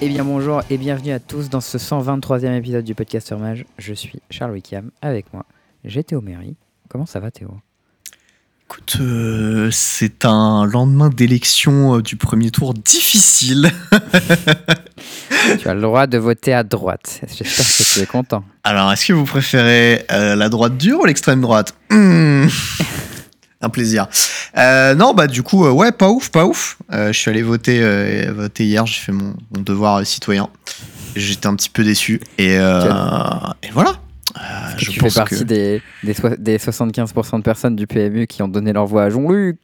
Eh bien bonjour et bienvenue à tous dans ce 123e épisode du Podcaster Mage. Je suis Charles Wickham, avec moi j'ai Théo Méry. Comment ça va Théo? Écoute, euh, c'est un lendemain d'élection euh, du premier tour difficile. Tu as le droit de voter à droite. J'espère que tu es content. Alors, est-ce que vous préférez euh, la droite dure ou l'extrême droite? Hmm. Un plaisir. Euh, non, bah du coup, euh, ouais, pas ouf, pas ouf. Euh, je suis allé voter, voter hier, j'ai fait mon, mon devoir citoyen. J'étais un petit peu déçu. Et, et voilà. Euh, Tu je fais pense partie que... des, des, soi- des 75% de personnes du PMU qui ont donné leur voix à Jean-Luc.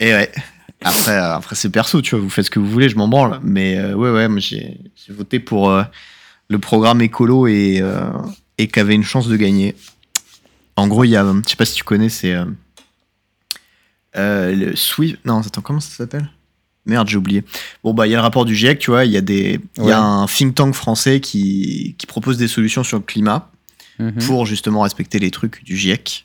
Et ouais. Après, après c'est perso, tu vois, vous faites ce que vous voulez, je m'en branle. Mais ouais, ouais, j'ai voté pour le programme écolo et, et qui avait une chance de gagner. En gros, il y a, je sais pas si tu connais, c'est euh, le Swift. Non, attends, comment ça s'appelle? Merde, j'ai oublié. Bon, bah, il y a le rapport du GIEC, tu vois, il y a des, il y a un think tank français qui, qui propose des solutions sur le climat Mhm. pour justement respecter les trucs du GIEC.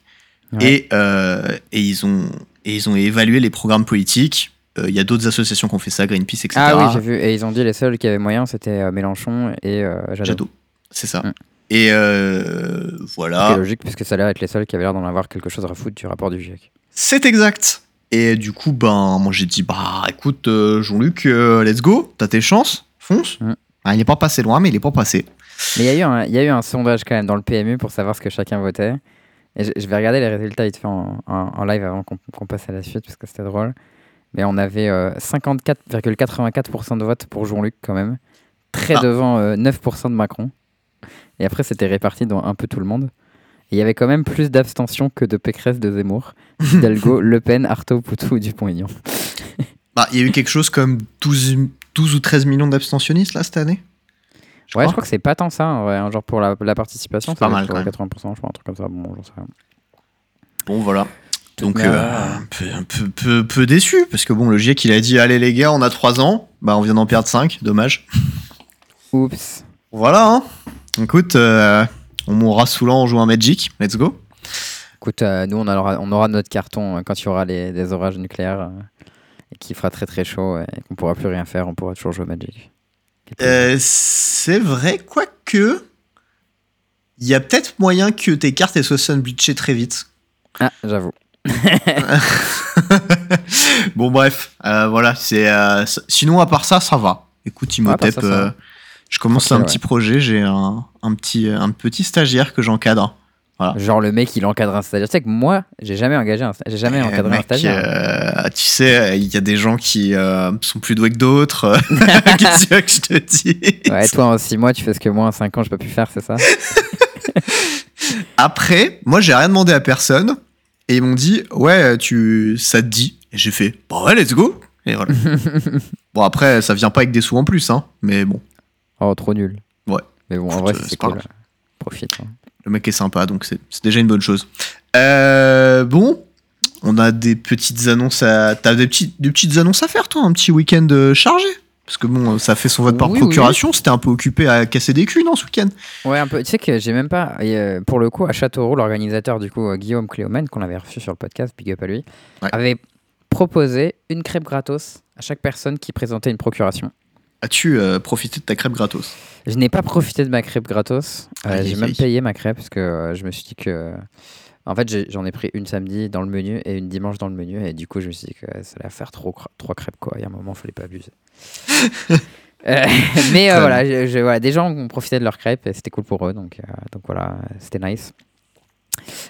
Ouais. Et, euh, et, ils ont, et ils ont évalué les programmes politiques. Euh, Il y a d'autres associations qui ont fait ça, Greenpeace, etc. Ah oui, j'ai vu. Et ils ont dit les seuls qui avaient moyen, c'était Mélenchon et Jadot. Jadot. C'est ça. Mm. Et euh, C'est voilà. logique puisque ça a l'air d'être les seuls qui avaient l'air d'en avoir quelque chose à foutre du rapport du GIEC. C'est exact. Et du coup, ben, moi j'ai dit, bah écoute, euh, Jean-Luc, euh, let's go, t'as tes chances, fonce. Mm. Ah, il est pas passé loin, mais il est pas passé. Mais il y, a eu un- il y a eu un sondage quand même dans le PMU pour savoir ce que chacun votait. Et je, je vais regarder les résultats vite fait en, en- en live avant qu'on passe à la suite parce que c'était drôle. Mais on avait euh, 54,84% de votes pour Jean-Luc quand même. Très Ah. devant euh, 9% de Macron. Et après c'était réparti dans un peu tout le monde. Et il y avait quand même plus d'abstention que de Pécresse, de Zemmour, Hidalgo, Le Pen, Artaud, Poutou ou Dupont-Aignan. Bah, il y a eu quelque chose comme 12, 12 ou 13 millions d'abstentionnistes là cette année? Je ouais, je crois. crois que c'est pas tant ça, en vrai, hein, genre pour la, la participation. C'est pas mal, quand sur même. 80%, je crois, un truc comme ça. Bon, j'en sais rien. Bon, voilà. Donc, euh, euh, un, peu, un peu, peu, peu déçu, parce que bon, le GIEC, il a dit Allez, les gars, on a 3 ans. Bah, on vient d'en perdre 5, dommage. Oups. Voilà, hein. Écoute, euh, on mourra saoulant en jouant à Magic. Let's go. Écoute, euh, nous, on aura, on aura notre carton euh, quand il y aura les, des orages nucléaires et qu'il fera très très chaud et qu'on pourra plus rien faire, on pourra toujours jouer au Magic. C'est vrai, quoique. Il y a peut-être moyen que tes cartes elles soient sunbleachées très vite. Ah, j'avoue. bon, bref, euh, voilà. c'est euh, Sinon, à part ça, ça va. Écoute, Imhotep, ça, ça va. euh, je commence un petit projet. J'ai un, un, petit, un petit stagiaire que j'encadre. Genre le mec, il encadre un stagiaire. Tu sais que moi, j'ai jamais engagé un, j'ai jamais Eh, encadré un stagiaire. euh, tu sais, il y a des gens qui euh, sont plus doués que d'autres. Qu'est-ce que je te dise? Ouais, toi en 6 mois, tu fais ce que moi en 5 ans, je peux plus faire, c'est ça? Après, moi, j'ai rien demandé à personne. Et ils m'ont dit, ouais, tu, ça te dit. Et j'ai fait, bah ouais, let's go. Et voilà. bon, après, ça vient pas avec des sous en plus, hein. Mais bon, Oh, trop nul. Ouais. Mais bon, en vrai, euh, c'est cool. grave. Profite. hein. le mec est sympa, donc c'est déjà une bonne chose. Euh, bon, on a des petites annonces à. T'as des, petits, des petites annonces à faire, toi Un petit week-end euh, chargé? Parce que bon, ça fait son vote par Oui, procuration. C'était un peu occupé à casser des culs, non, ce week-end? Ouais, un peu. Tu sais que j'ai même pas. euh, pour le coup, à Châteauroux, l'organisateur, du coup, euh, Guillaume Cléomen, qu'on avait reçu sur le podcast, big up à lui, Ouais. avait proposé une crêpe gratos à chaque personne qui présentait une procuration. As-tu euh, profité de ta crêpe gratos? Je n'ai pas profité de ma crêpe gratos. Euh, Aïe, j'ai même payé ma crêpe parce que euh, je me suis dit que. En fait, j'en ai pris une samedi dans le menu et une dimanche dans le menu. Et du coup, je me suis dit que ça allait faire trop, trois crêpes. Quoi. Il y a un moment, il fallait pas abuser. Euh, mais euh, voilà, je- je- voilà, des gens ont profité de leurs crêpes et c'était cool pour eux. Donc, euh, donc voilà, c'était nice.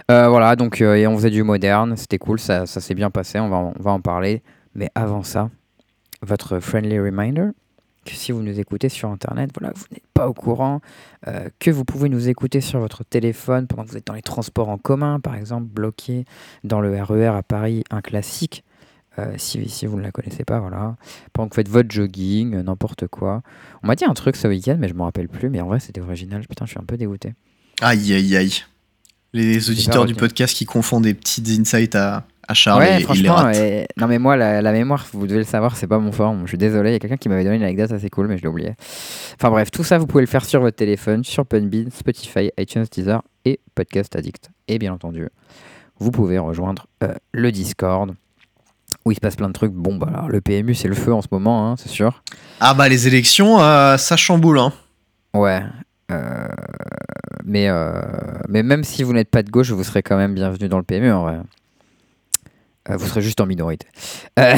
Euh, voilà, donc euh, et on faisait du moderne. C'était cool, ça, ça s'est bien passé. On va, en- on va en parler. Mais avant ça, votre friendly reminder? Que si vous nous écoutez sur Internet, voilà, vous n'êtes pas au courant, euh, que vous pouvez nous écouter sur votre téléphone pendant que vous êtes dans les transports en commun, par exemple, bloqué dans le RER à Paris, un classique. euh, si, si vous ne la connaissez pas, voilà. Pendant que vous faites votre jogging, euh, n'importe quoi. On m'a dit un truc ce week-end, mais je me rappelle plus. Mais en vrai, c'était original. Putain, je suis un peu dégoûté. Aïe, aïe, aïe. Les auditeurs du podcast qui confondent des petites insights à, à Charles ouais, et franchement, non mais moi, la, la mémoire, vous devez le savoir, c'est pas mon fort. Je suis désolé, il y a quelqu'un qui m'avait donné une anecdote assez cool, mais je l'ai oublié. Enfin bref, tout ça, vous pouvez le faire sur votre téléphone, sur Punbean, Spotify, iTunes, Teaser et Podcast Addict. Et bien entendu, vous pouvez rejoindre euh, le Discord où il se passe plein de trucs. Bon, bah, alors, le PMU, c'est le feu en ce moment, hein, c'est sûr. Ah bah les élections, euh, ça chamboule. Hein. Ouais. euh, mais, mais même si vous n'êtes pas de gauche, vous serez quand même bienvenu dans le PMU en vrai. Euh, vous serez juste en minorité. Euh,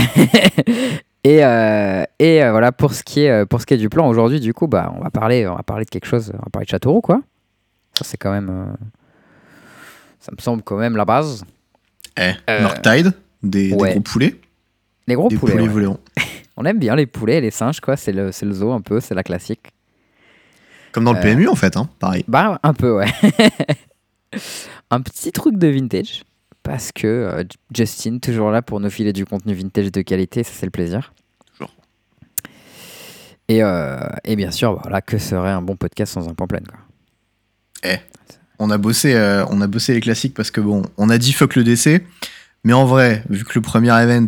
et euh, et euh, voilà pour ce qui est pour ce qui est du plan aujourd'hui, du coup, bah on va parler on va parler de quelque chose, on va parler de Châteauroux quoi. Ça c'est quand même euh, ça me semble quand même la base. Eh, Northtide, des, gros poulets. Les gros des poulets. poulets ouais. volants. On aime bien les poulets et les singes quoi, c'est le c'est le zoo un peu, c'est la classique. Comme dans le PMU en fait, hein, pareil. Bah, un peu, ouais. un petit truc de vintage. Parce que euh, Justin, toujours là pour nous filer du contenu vintage de qualité, ça c'est le plaisir. Toujours. Et, euh, et bien sûr, voilà, que serait un bon podcast sans un point plein, quoi. On a bossé, euh, on a bossé les classiques parce que bon, on a dit fuck le DC, mais en vrai, vu que le premier event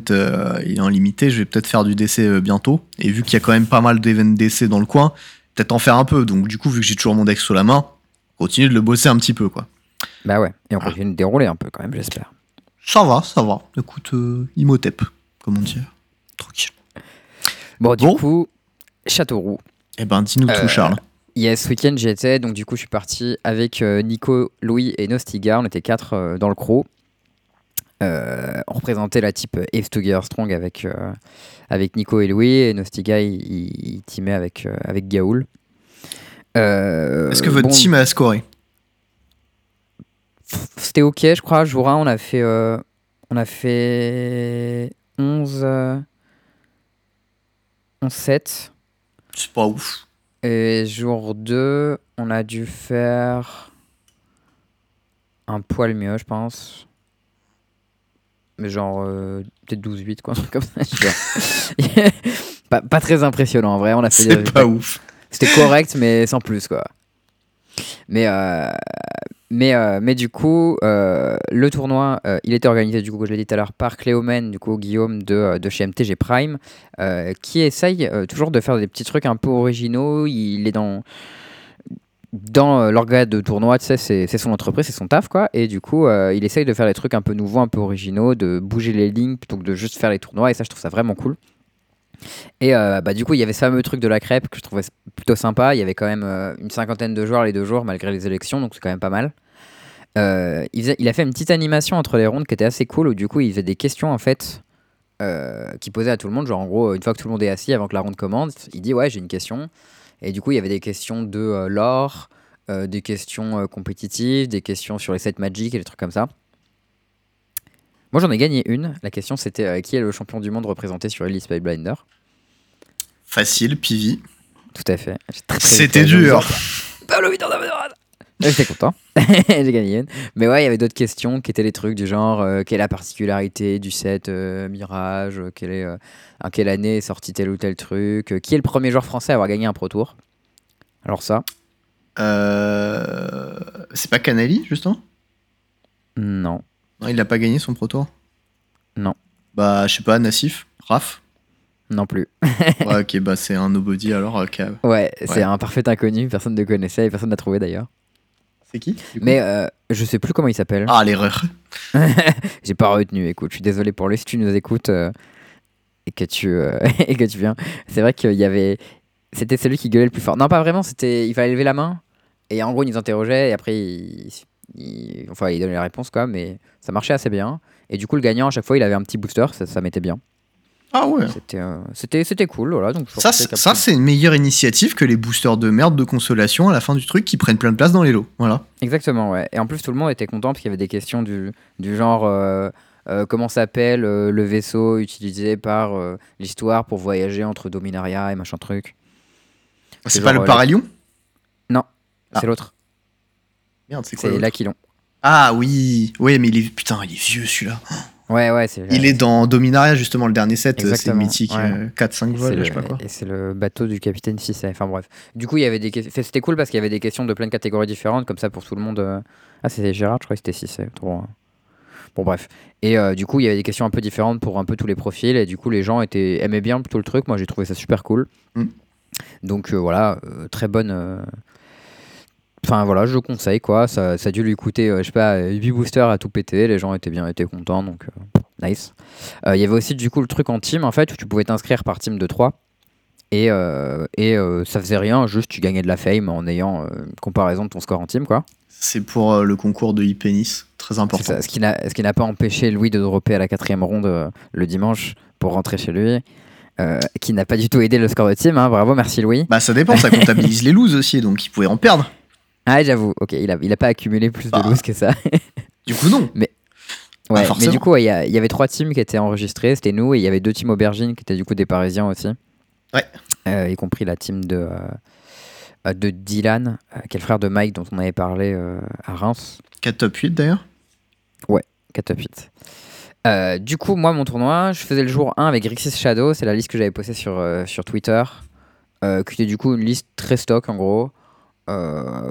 il est en limité, je vais peut-être faire du DC euh, bientôt. Et vu qu'il y a quand même pas mal d'events DC dans le coin, peut-être en faire un peu. Donc du coup, vu que j'ai toujours mon deck sous la main, continue de le bosser un petit peu quoi. Bah ouais, et on Ah. continue de dérouler un peu quand même, j'espère. Ça va, ça va. Écoute, euh, Imhotep, comme on dit. Tranquille. Bon, du Bon. coup, Châteauroux. Eh ben, dis-nous Euh, tout, Charles. Yes, ce week-end j'y étais, donc du coup je suis parti avec euh, Nico, Louis et Nostiga, on était quatre euh, dans le crew. Euh, on représentait la type Eve Together Strong avec, euh, avec Nico et Louis, et Nostiga il, il, il teamait avec, euh, avec Gaoul. Euh, Est-ce que votre bon, team a scoré? C'était ok, je crois. Jour 1, on a fait, euh, on a fait 11, euh, 11-7. C'est pas ouf. Et jour 2, on a dû faire un poil mieux, je pense. Mais genre, euh, peut-être 12-8, quoi, un truc comme ça. je sais pas. très impressionnant, en vrai. On a fait des C'est résultats- pas ouf. C'était correct, mais sans plus, quoi. Mais, euh, mais, euh, mais du coup, euh, le tournoi, euh, il était organisé, du coup, comme je l'ai dit tout à l'heure, par Cléomène, du coup, Guillaume de, de chez MTG Prime, qui essaye toujours de faire des petits trucs un peu originaux. Il est dans dans l'organe de tournoi, tu sais, c'est son entreprise, c'est son taf, quoi. Et du coup, il essaye de faire des trucs un peu nouveaux, un peu originaux, de bouger les lignes plutôt que de juste faire les tournois. Et ça, je trouve ça vraiment cool. Et euh, bah, du coup, il y avait ce fameux truc de la crêpe que je trouvais plutôt sympa. Il y avait quand même euh, une cinquantaine de joueurs les deux jours, malgré les élections, donc c'est quand même pas mal. Euh, il, a fait une petite animation entre les rondes qui était assez cool, où du coup, il faisait des questions, en fait, qu'il posait à tout le monde. Genre, en gros, une fois que tout le monde est assis avant que la ronde commence, il dit Ouais, j'ai une question. Et du coup, il y avait des questions de l'or, des questions compétitives, des questions sur les sets Magic et des trucs comme ça. Moi, j'en ai gagné une. La question, c'était euh, qui est le champion du monde représenté sur Elite Spy Blinder? Facile, Pivi. Tout à fait. C'était dur. J'étais content. J'ai gagné une. Mais ouais, il y avait d'autres questions qui étaient des trucs du genre euh, quelle est la particularité du set euh, Mirage? Euh, quelle est, En quelle année est sorti tel ou tel truc? Qui est le premier joueur français à avoir gagné un Pro Tour? Alors, ça? C'est pas Canali, justement? Non. Non, il a pas gagné son Pro Tour Non. Bah, je sais pas, Nassif Raph Non plus. Ouais, ok, bah c'est un nobody alors. ok. Ouais, c'est un parfait inconnu. Personne ne le connaissait et personne n'a trouvé d'ailleurs. C'est qui Mais euh, je sais plus comment il s'appelle. Ah, l'erreur. J'ai pas retenu. Écoute, je suis désolé pour lui si tu nous écoutes euh, et que tu euh, et que tu viens. C'est vrai qu'il y avait, c'était celui qui gueulait le plus fort. Non, pas vraiment. C'était, il fallait lever la main et en gros ils nous interrogeaient et après il, il- enfin il donnait la réponse quoi. Mais ça marchait assez bien. Et du coup le gagnant à chaque fois il avait un petit booster, ça, ça mettait bien. Ah ouais. C'était, euh, c'était, c'était cool. Voilà. Donc Ça, c'est- qu'après- ça c'est une meilleure initiative que les boosters de merde de consolation à la fin du truc qui prennent plein de place dans les lots. Voilà. Exactement, ouais. Et en plus, tout le monde était content parce qu'il y avait des questions du, du genre euh, euh, comment s'appelle le vaisseau utilisé par l'histoire pour voyager entre Dominaria et machin truc. C'est genre, pas le Paralion? Ah. C'est l'autre, Merde, c'est quoi c'est l'autre l'Aquilon. Ah oui, oui, mais il est putain, il est vieux celui-là. Ouais, ouais, c'est Il est dans Dominaria justement le dernier set, euh, c'est mythique, ouais. euh, 4-5 c'est vols, le, je sais pas quoi. et c'est le bateau du capitaine Fisset. Enfin bref. Du coup, il y avait des C'était cool parce qu'il y avait des questions de plein de catégories différentes, comme ça pour tout le monde. euh, Ah, c'était Gérard, je crois que c'était Fisset. Trop... euh. Bon, bref. Et euh, du coup, il y avait des questions un peu différentes pour un peu tous les profils. Et du coup, les gens étaient... aimaient bien plutôt le truc. Moi, j'ai trouvé ça super cool. Mm. Donc euh, voilà, euh, très bonne. Enfin voilà, je le conseille quoi. Ça, ça a dû lui coûter, euh, je sais pas, 8 boosters à tout péter. Les gens étaient bien, étaient contents donc euh, nice. Euh, Il y avait aussi du coup le truc en team en fait où tu pouvais t'inscrire par team de 3 et, euh, et ça faisait rien, juste tu gagnais de la fame en ayant une comparaison de ton score en team quoi. C'est pour le concours de e-pénis, très C'est important. ça, ce qui n'a ce qui n'a pas empêché Louis de dropper à la quatrième ronde le dimanche pour rentrer chez lui. euh, qui n'a pas du tout aidé le score de team, hein. bravo, merci Louis. Bah ça dépend, ça comptabilise les loses aussi, donc il pouvait en perdre. Ah, j'avoue, ok, il a, il a pas accumulé plus de Ah. loose que ça. Du coup non. Ouais, mais du coup, ouais, il y, avait trois teams qui étaient enregistrés, c'était nous, et il y avait deux teams aubergines qui étaient du coup des Parisiens aussi. Ouais. Euh, y compris la team de, euh, de Dylan, euh, qui est le frère de Mike dont on avait parlé euh, à Reims. 4 top 8 d'ailleurs. 4 top 8. Euh, du coup, moi, mon tournoi, je faisais le jour 1 avec Grixis Shadow, c'est la liste que j'avais postée sur, euh, sur Twitter, euh, qui était du coup une liste très stock en gros,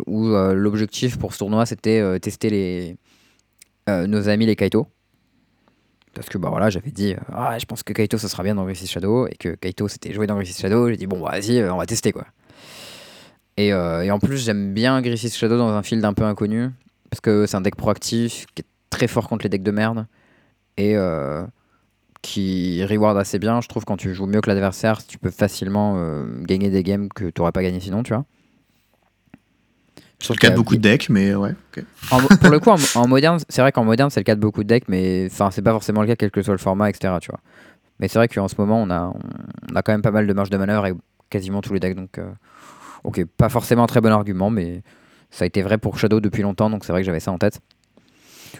où euh, l'objectif pour ce tournoi c'était euh, tester les, euh, nos amis les Kaito. Parce que bah voilà, j'avais dit, euh, ah, je pense que Kaito ça sera bien dans Grixis Shadow, et que Kaito c'était joué dans Grixis Shadow, j'ai dit, bon, bah, vas-y, euh, on va tester quoi. Et, euh, et en plus, j'aime bien Grixis Shadow dans un field un peu inconnu, parce que c'est un deck proactif qui est très fort contre les decks de merde et euh, qui reward assez bien. Je trouve quand tu joues mieux que l'adversaire, tu peux facilement euh, gagner des games que tu n'aurais pas gagné sinon, tu vois. Trouve le cas de a- beaucoup de decks, mais ouais. en pour le coup, en, en moderne, c'est vrai qu'en moderne, c'est le cas de beaucoup de decks, mais enfin, c'est pas forcément le cas quel que soit le format, etc. Tu vois. Mais c'est vrai qu'en ce moment, on a, on, a quand même pas mal de marge de manœuvre et quasiment tous les decks. Donc, euh, ok, pas forcément un très bon argument, mais ça a été vrai pour Shadow depuis longtemps, donc c'est vrai que j'avais ça en tête.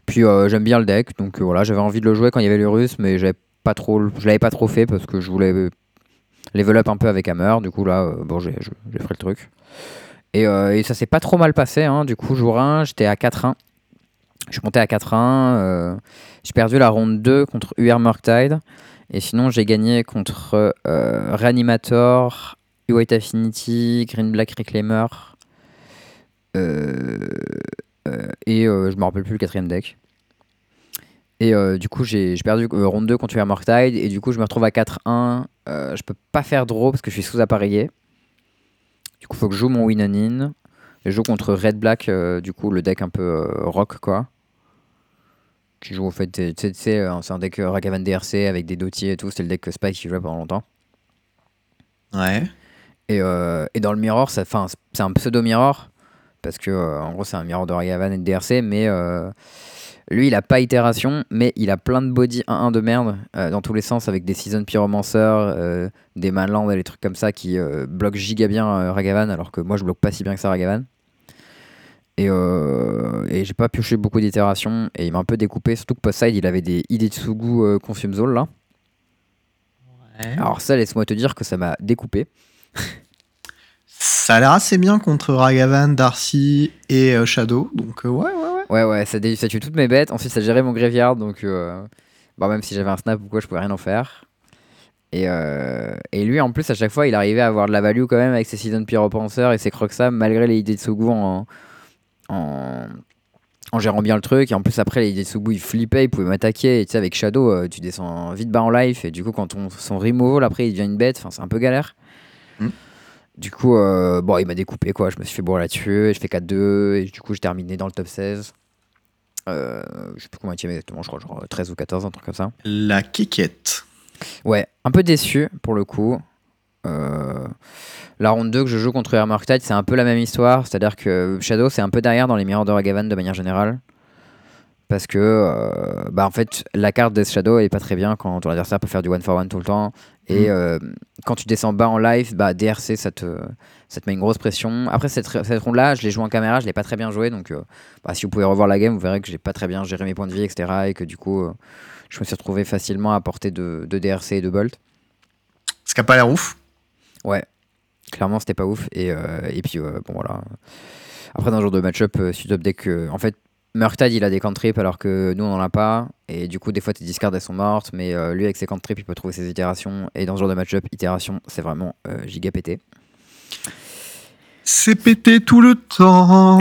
Puis euh, j'aime bien le deck, donc euh, voilà, j'avais envie de le jouer quand il y avait le russe, mais j'avais pas trop, je l'avais pas trop fait parce que je voulais level up un peu avec Hammer. Du coup là, euh, bon, j'ai je- j'ai fait le truc. Et, euh, et ça s'est pas trop mal passé. hein. Du coup, jour 1, j'étais à 4-1. Je suis monté à 4-1. euh, j'ai perdu la ronde 2 contre UR Murktide. Et sinon, j'ai gagné contre euh, Reanimator, White Affinity, Green Black Reclaimer. euh, euh, et euh, je me rappelle plus le quatrième deck. Et euh, du coup, j'ai perdu euh, ronde 2 contre UR Murktide. Et du coup, je me retrouve à 4-1. Euh, je peux pas faire draw parce que je suis sous-appareillé. Du coup, faut que je joue mon win and in. Je joue contre Red Black, euh, du coup, le deck un peu euh, rock, quoi. Qui joue, au fait, euh, c'est un deck Ragavan DRC avec des dotiers et tout. C'était le deck que Spike qui jouait pendant longtemps. Ouais. Et, euh, et dans le mirror, c'est un pseudo-mirror. Parce que, en gros, c'est un mirror de Ragavan et de DRC. Mais lui, il a pas itération. Mais il a plein de body 1-1 de merde euh, dans tous les sens. Avec des Season Pyromancer, euh, des Manland et des trucs comme ça qui euh, bloquent giga bien euh, Ragavan. Alors que moi, je bloque pas si bien que ça Ragavan. Et, euh, et j'ai pas pioché beaucoup d'itérations. Et il m'a un peu découpé. Surtout que post-side, il avait des Idetsugu euh, Consume Zone là. Alors ça, laisse-moi te dire que ça m'a découpé. Ça a l'air assez bien contre Ragavan, Darcy et euh, Shadow. Donc euh, ouais, ouais, ouais. Ouais, ça, ça tue toutes mes bêtes. Ensuite, ça gérait mon graveyard. Donc, euh, bah, même si j'avais un snap ou quoi, je pouvais rien en faire. Et, euh, et lui, en plus, à chaque fois, il arrivait à avoir de la value quand même avec ses Season Pyropancer et ses Croxa, malgré les idées de Sogu en, en, en gérant bien le truc. Et en plus, après, les idées de Sogu, il flippait, il pouvait m'attaquer. Et tu sais, avec Shadow, euh, tu descends vite bas en life. Et du coup, quand on, son removal, après, il devient une bête. Enfin, c'est un peu galère. Mm. Du coup, euh, bon, il m'a découpé, quoi. Je me suis fait bourrer là-dessus. et Je fais 4-2. Et du coup, j'ai terminé dans le top 16. Euh, je sais plus combien il avait exactement, je crois genre 13 ou 14, un truc comme ça. La Kekette. Ouais, un peu déçu pour le coup. Euh, la ronde 2 que je joue contre Air Tide, c'est un peu la même histoire. C'est-à-dire que Shadow, c'est un peu derrière dans les mirrors de Ragavan de manière générale. Parce que, euh, bah en fait, la carte Death Shadow est pas très bien quand ton adversaire peut faire du one for one tout le temps. Et Mm. euh, quand tu descends bas en live, bah DRC, ça te, ça te met une grosse pression. Après, cette, cette ronde-là, je l'ai joué en caméra, je l'ai pas très bien joué. Donc, euh, bah, si vous pouvez revoir la game, vous verrez que j'ai pas très bien géré mes points de vie, etc. Et que du coup, euh, je me suis retrouvé facilement à portée de, de DRC et de Bolt. Ce qui a pas l'air ouf. Ouais, clairement c'était pas ouf. Et, et puis bon voilà. Après dans ce genre de match-up, si tu deck, en fait, Murktide il a des cantrips alors que nous on en a pas. Et du coup, des fois tes discards elles sont mortes, mais euh, lui avec ses cantrips il peut trouver ses itérations. Et dans ce genre de match-up, itération c'est vraiment euh, giga pété. C'est pété tout le temps.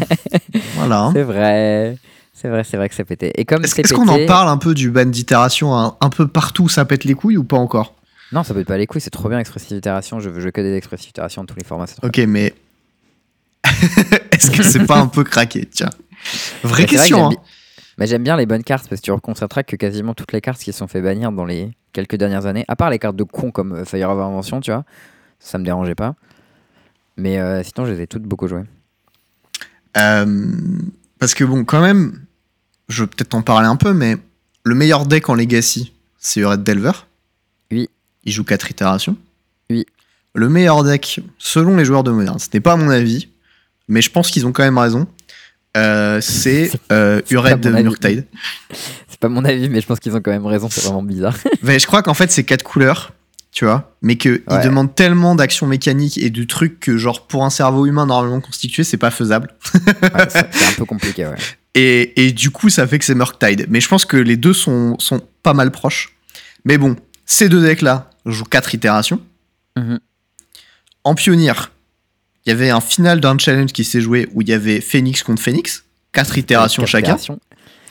voilà. C'est vrai. C'est vrai, c'est vrai que c'est pété. Et comme Est-ce qu'on en parle un peu du ban d'itération un, un peu partout, ça pète les couilles ou pas encore? Non, ça pète pas les couilles, c'est trop bien expressive itération. Je veux jouer que des expressives itérations de tous les formats. Ok, mais Est-ce que c'est pas un peu craqué? Tiens. Vraie Mais c'est vrai que question. j'aime hein. Mais j'aime bien les bonnes cartes parce que tu constateras que quasiment toutes les cartes qui se sont fait bannir dans les quelques dernières années, à part les cartes de cons comme euh, Fire of Invention, tu vois, ça me dérangeait pas. Mais euh, sinon, je les ai toutes beaucoup jouées. Euh, parce que bon, quand même, je vais peut-être en parler un peu, mais le meilleur deck en Legacy, c'est Red Delver. Oui. Il joue 4 itérations. Oui. Le meilleur deck, selon les joueurs de Modern, ce n'est pas mon avis, mais je pense qu'ils ont quand même raison. Euh, c'est euh, Ured. Murktide. C'est pas mon avis, mais je pense qu'ils ont quand même raison, c'est vraiment bizarre. Mais je crois qu'en fait, c'est 4 couleurs, tu vois, mais qu'ils Ouais. demandent tellement d'actions mécaniques et de trucs que, genre, pour un cerveau humain normalement constitué, c'est pas faisable. Ouais, c'est un peu compliqué, ouais. Et, et du coup, ça fait que c'est Murktide. Mais je pense que les deux sont, sont pas mal proches. Mais bon, ces deux decks-là jouent 4 itérations. Mhm. En pionnier, il y avait un final d'un challenge qui s'est joué où il y avait Phoenix contre Phoenix. 4 itérations Quatre chacun. itérations.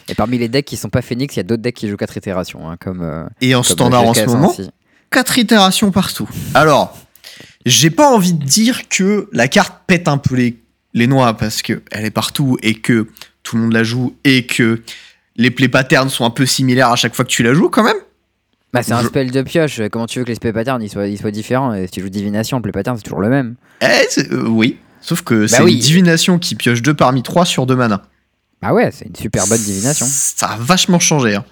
Et parmi les decks qui sont pas Phoenix, il y a d'autres decks qui jouent 4 itérations, hein, comme, euh, Et en comme standard en ce moment, ainsi. 4 itérations partout. Alors, j'ai pas envie de dire que la carte pète un peu les, les noix parce que elle est partout et que tout le monde la joue et que les play patterns sont un peu similaires à chaque fois que tu la joues quand même. Bah, c'est un Je- spell de pioche. Comment tu veux que les spell patterns ils soient, ils soient différents Et si tu joues divination, le play pattern c'est toujours le même. Eh, c'est- euh, oui. Sauf que c'est Bah oui. une divination qui pioche 2 parmi 3 sur 2 mana. Ah ouais, c'est une super bonne divination. Ça a vachement changé. hein.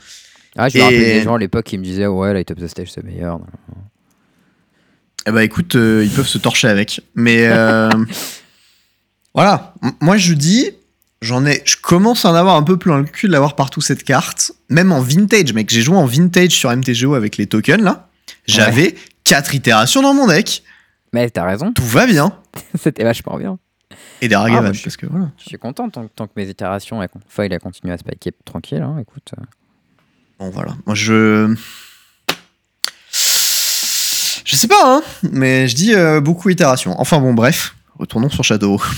Ah, je me rappelle des gens à l'époque qui me disaient Ouais, Light Up the Stage c'est meilleur. Eh bah écoute, euh, ils peuvent se torcher avec. Mais euh, voilà. M- Moi je dis, j'en ai, je commence à en avoir un peu plein le cul de l'avoir partout cette carte. Même en vintage, mec. J'ai joué en vintage sur MTGO avec les tokens là. J'avais 4 itérations dans mon deck. Mais t'as raison, Tout va bien. c'était vachement bien. Et des Ah, bah, je- parce que voilà. Je suis content tant, tant que mes itérations, elles, con- Foil a continué à spiker tranquille. Hein, écoute. euh. Bon voilà. Moi je. Je sais pas, hein. Mais je dis euh, beaucoup itérations. Enfin bon, bref. Retournons sur Shadow.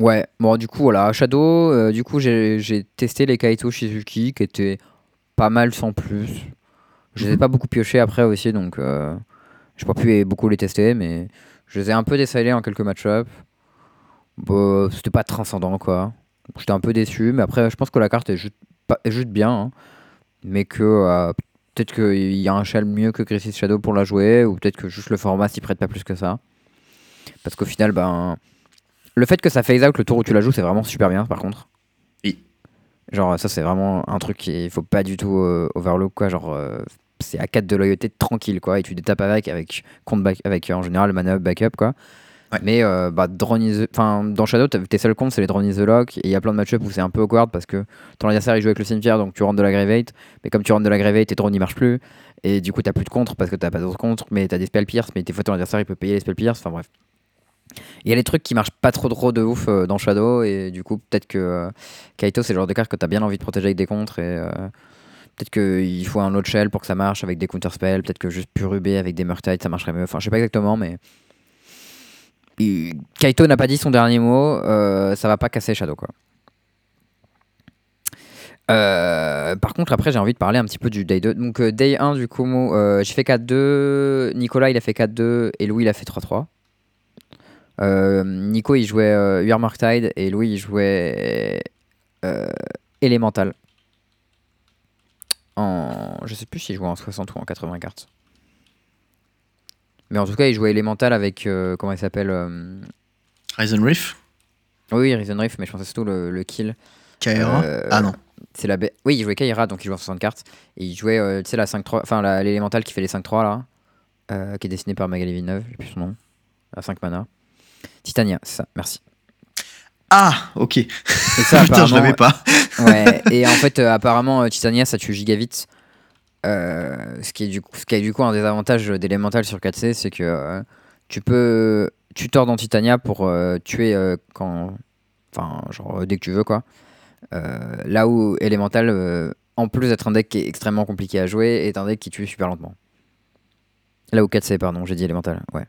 Ouais, bon, du coup, voilà, Shadow, euh, du coup, j'ai testé les Kaito Shizuki qui étaient pas mal sans plus. Je les ai Mhm. pas beaucoup piochés après aussi, donc euh, j'ai pas pu beaucoup les tester, mais je les ai un peu désalés en quelques match-up. Bon, C'était pas transcendant, quoi. J'étais un peu déçu, mais après, je pense que la carte est juste, pas- est juste bien, hein. mais que euh, peut-être qu'il y a un shell mieux que Crisis Shadow pour la jouer, ou peut-être que juste le format s'y prête pas plus que ça. Parce qu'au final, ben. Le fait que ça phase out le tour où tu la joues, c'est vraiment super bien par contre. Oui. Genre, ça, c'est vraiment un truc qu'il faut pas du tout euh, overlook, quoi. Genre, euh, c'est à 4 de loyauté tranquille, quoi. Et tu détapes avec, avec, compte back, avec euh, en général, mana up, backup, quoi. Ouais. Mais euh, bah, the- enfin, dans Shadow, tes seuls comptes, c'est les Drone is the Lock. Et il y a plein de match-up où c'est un peu awkward parce que ton adversaire il joue avec le cimetière, donc tu rentres de la Gravate. Mais comme tu rentres de la Gravate, tes drones ils marchent plus. Et du coup, t'as plus de contre parce que t'as pas d'autres contre. Mais t'as des spell pierce, mais des fois ton adversaire il peut payer les spell pierce. Enfin bref. Il y a des trucs qui marchent pas trop trop de ouf euh, dans Shadow et du coup peut-être que euh, Kaito c'est le genre de carte que t'as bien envie de protéger avec des contres et euh, peut-être qu'il faut un autre shell pour que ça marche avec des counter spells, peut-être que juste purubé avec des Murktide ça marcherait mieux, enfin je sais pas exactement mais Kaito n'a pas dit son dernier mot, ça va pas casser Shadow quoi. Par contre, après, j'ai envie de parler un petit peu du Day 2. Donc, Day 1, du coup, j'ai fait 4-2. Nicolas, il a fait 4-2. Et Louis, il a fait 3-3. Euh, Nico, il jouait euh, UR Murktide. Et Louis, il jouait euh, Elemental. En... Je sais plus s'il jouait en 60 ou en 80 cartes. Mais en tout cas, il jouait Elemental avec. comment il s'appelle Ryzen Reef Oui, Reason Rift, mais je pensais surtout le, le kill. Kaera Euh, Ah non. C'est la Oui, il jouait Kaira, donc il jouait en 60 cartes. Et il jouait, euh, tu sais, la 5-3, enfin la- l'élémental qui fait les 5-3 là, euh, qui est dessiné par Magali Villeneuve, j'ai plus son nom, à 5 mana. Titania, c'est ça, merci. Ah, ok. Et ça, Putain, je l'avais pas. ouais, et en fait, euh, apparemment, euh, Titania, ça tue giga vite. Euh, ce, qui est du coup, ce qui est du coup un des avantages d'élémental sur 4C, c'est que euh, tu peux tutor dans Titania pour tuer quand. Enfin, genre dès que tu veux, quoi. Là où Elemental, en plus d'être un deck qui est extrêmement compliqué à jouer, est un deck qui tue super lentement. Là où 4C, pardon, j'ai dit Elemental, ouais.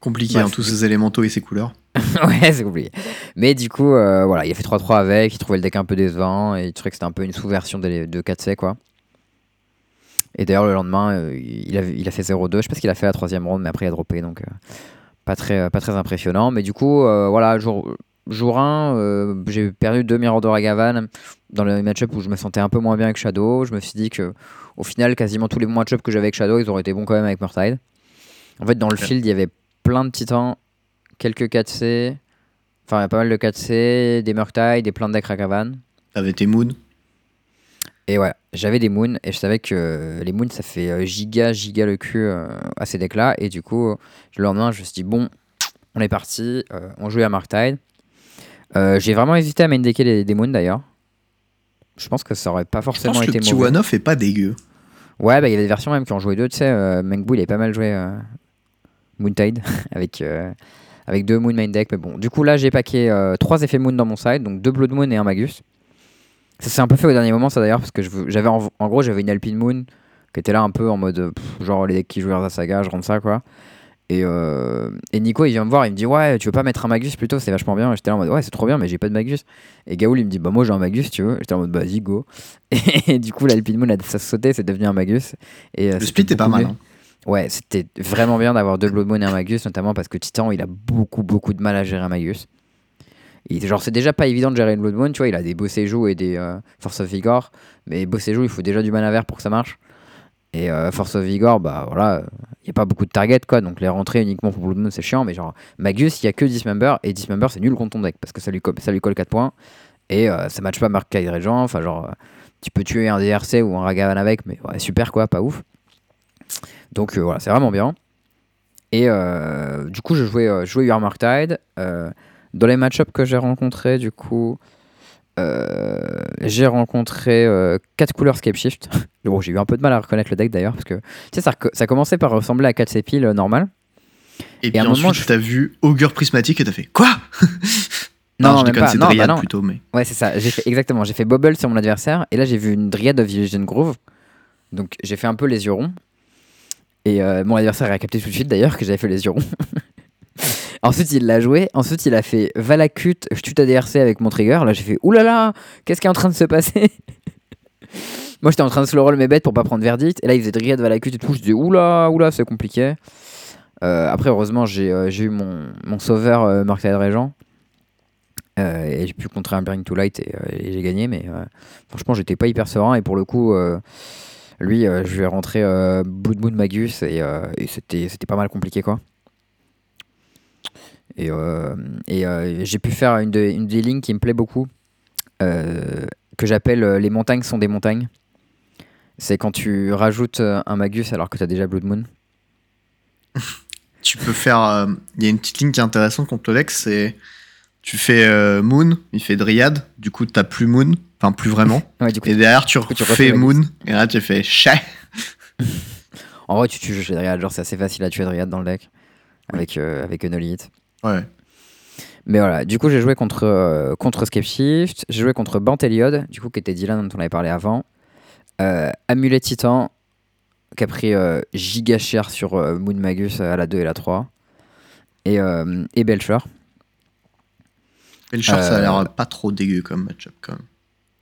Compliqué, Bref. hein, tous ces élémentaux et ces couleurs. ouais, c'est compliqué. Mais du coup, euh, voilà, il a fait 3-3 avec, il trouvait le deck un peu décevant, et il trouvait que c'était un peu une sous-version des- de 4C, quoi. Et d'ailleurs, le lendemain, euh, il, a, il a fait 0-2. Je sais pas ce qu'il a fait la troisième ronde, mais après, il a droppé, donc euh, pas très, pas très impressionnant. Mais du coup, euh, voilà, jour, jour 1, euh, j'ai perdu deux Mirror de Ragavan dans le match-up où je me sentais un peu moins bien avec Shadow. Je me suis dit que au final, quasiment tous les match-up que j'avais avec Shadow, ils auraient été bons quand même avec Murtide. En fait, dans le field, il y avait plein de titans, quelques 4C, enfin, il y a pas mal de 4C, des Murtide, des plein de decks Ragavan. T'avais tes moons? Et ouais, j'avais des moons et je savais que les moons ça fait euh, giga giga le cul euh, à ces decks là. Et du coup, le lendemain, je me suis dit, bon, on est parti, euh, on jouait à Marktide. Euh, J'ai vraiment hésité à main decker les, des moons d'ailleurs. Je pense que ça aurait pas Je forcément pense que été le petit one-off est pas dégueu. Ouais, bah il y avait des versions même qui ont joué deux, tu sais. Euh, Mengbu, il avait pas mal joué euh, Moontide avec, euh, avec deux Moon main deck. Mais bon, du coup, là, j'ai packé euh, trois effets Moon dans mon side, donc deux Blood Moon et un Magus. Ça s'est un peu fait au dernier moment, ça d'ailleurs, parce que j'avais en, en gros, j'avais une Alpine Moon qui était là un peu en mode euh, pff, genre les decks qui jouent à saga, je rentre ça quoi. Et, euh, et Nico, il vient me voir, il me dit Ouais, tu veux pas mettre un Magus plutôt C'est vachement bien. J'étais là en mode Ouais, c'est trop bien, mais j'ai pas de Magus. Et Gaoul, il me dit Bah, moi j'ai un Magus, tu veux J'étais en mode Bah, vas-y, go. Et, du coup, l'Alpine Moon, a, ça sauté, c'est devenu un Magus. Et, euh, Le split est pas mal. hein. Ouais, c'était vraiment bien d'avoir deux Blood Moon et un Magus, notamment parce que Titan, il a beaucoup, beaucoup de mal à gérer un Magus. Genre, c'est déjà pas évident de gérer une Blood Moon, tu vois, il a des beaux séjours et des euh, Force of Vigor, mais beaux il faut déjà du mana vert pour que ça marche. Et euh, Force of Vigor, bah voilà, il n'y a pas beaucoup de target, quoi, donc les rentrées uniquement pour Blood Moon, c'est chiant, mais genre, Magus, il y a que Dismember, et Dismember, c'est nul contre ton deck, parce que ça lui, ça lui colle 4 points, et euh, ça match pas Mark Regent, enfin, genre, tu peux tuer un DRC ou un Ragavan avec, mais ouais, super, quoi, pas ouf. Donc euh, voilà, c'est vraiment bien. Et euh, du coup, je jouais, euh, je jouais Tide. Euh, dans les match-ups que j'ai rencontrés, du coup, j'ai rencontré 4 couleurs Scape Shift. bon, j'ai eu un peu de mal à reconnaître le deck d'ailleurs, parce que tu sais, ça, ça commençait par ressembler à 4 Sepil euh, normal. Et, à puis un moment, ensuite, je- t'as vu Augure Prismatique et t'as fait Quoi? Non, je même déconne, pas. Non, bah non. plutôt, mais. Ouais, c'est ça. J'ai fait exactement. J'ai fait Bubble sur mon adversaire et là j'ai vu une Dryad of Vision Groove. Donc j'ai fait un peu les yeux ronds. Et euh, mon adversaire a capté tout de suite d'ailleurs que j'avais fait les yeux ronds. Ensuite il l'a joué. Ensuite il a fait Valakut, je tue ta DRC avec mon trigger. Là j'ai fait oulala, qu'est-ce qui est en train de se passer? Moi j'étais en train de slow roll mes bêtes pour pas prendre verdict. Et là il faisait Dryad, Valakut et tout. Je disais oula, oula, c'est compliqué. Euh, après heureusement j'ai euh, j'ai eu mon, mon sauveur euh, Tide Régent. Et j'ai pu contrer un Bearing to Light et, j'ai gagné, mais franchement, j'étais pas hyper serein. Et pour le coup, lui, euh, je lui ai rentré euh, Blood Moon Magus et, euh, c'était pas mal compliqué quoi. Et, j'ai pu faire une, de- une des lignes qui me plaît beaucoup, que j'appelle Les montagnes sont des montagnes. C'est quand tu rajoutes un Magus alors que tu as déjà Blood Moon. Tu peux faire. Il y a une petite ligne qui est intéressante contre le deck, c'est. Tu fais Moon, il fait Dryad, du coup t'as plus Moon, enfin plus vraiment. Ouais, du coup, Et derrière tu coup, tu refais Moon, et là tu fais Chat. en vrai, tu tues chez Dryad, genre c'est assez facile à tuer Dryad dans le deck avec, euh, avec. Ouais. Mais voilà, du coup j'ai joué contre, euh, contre Scape Shift, j'ai joué contre Banteliod, du coup qui était Dylan dont on avait parlé avant, euh, Amulet Titan, qui a pris euh, giga cher sur Moon Magus à la 2 et la 3, et, et Belcher. Short, ça a l'air pas trop dégueu comme match-up quand même.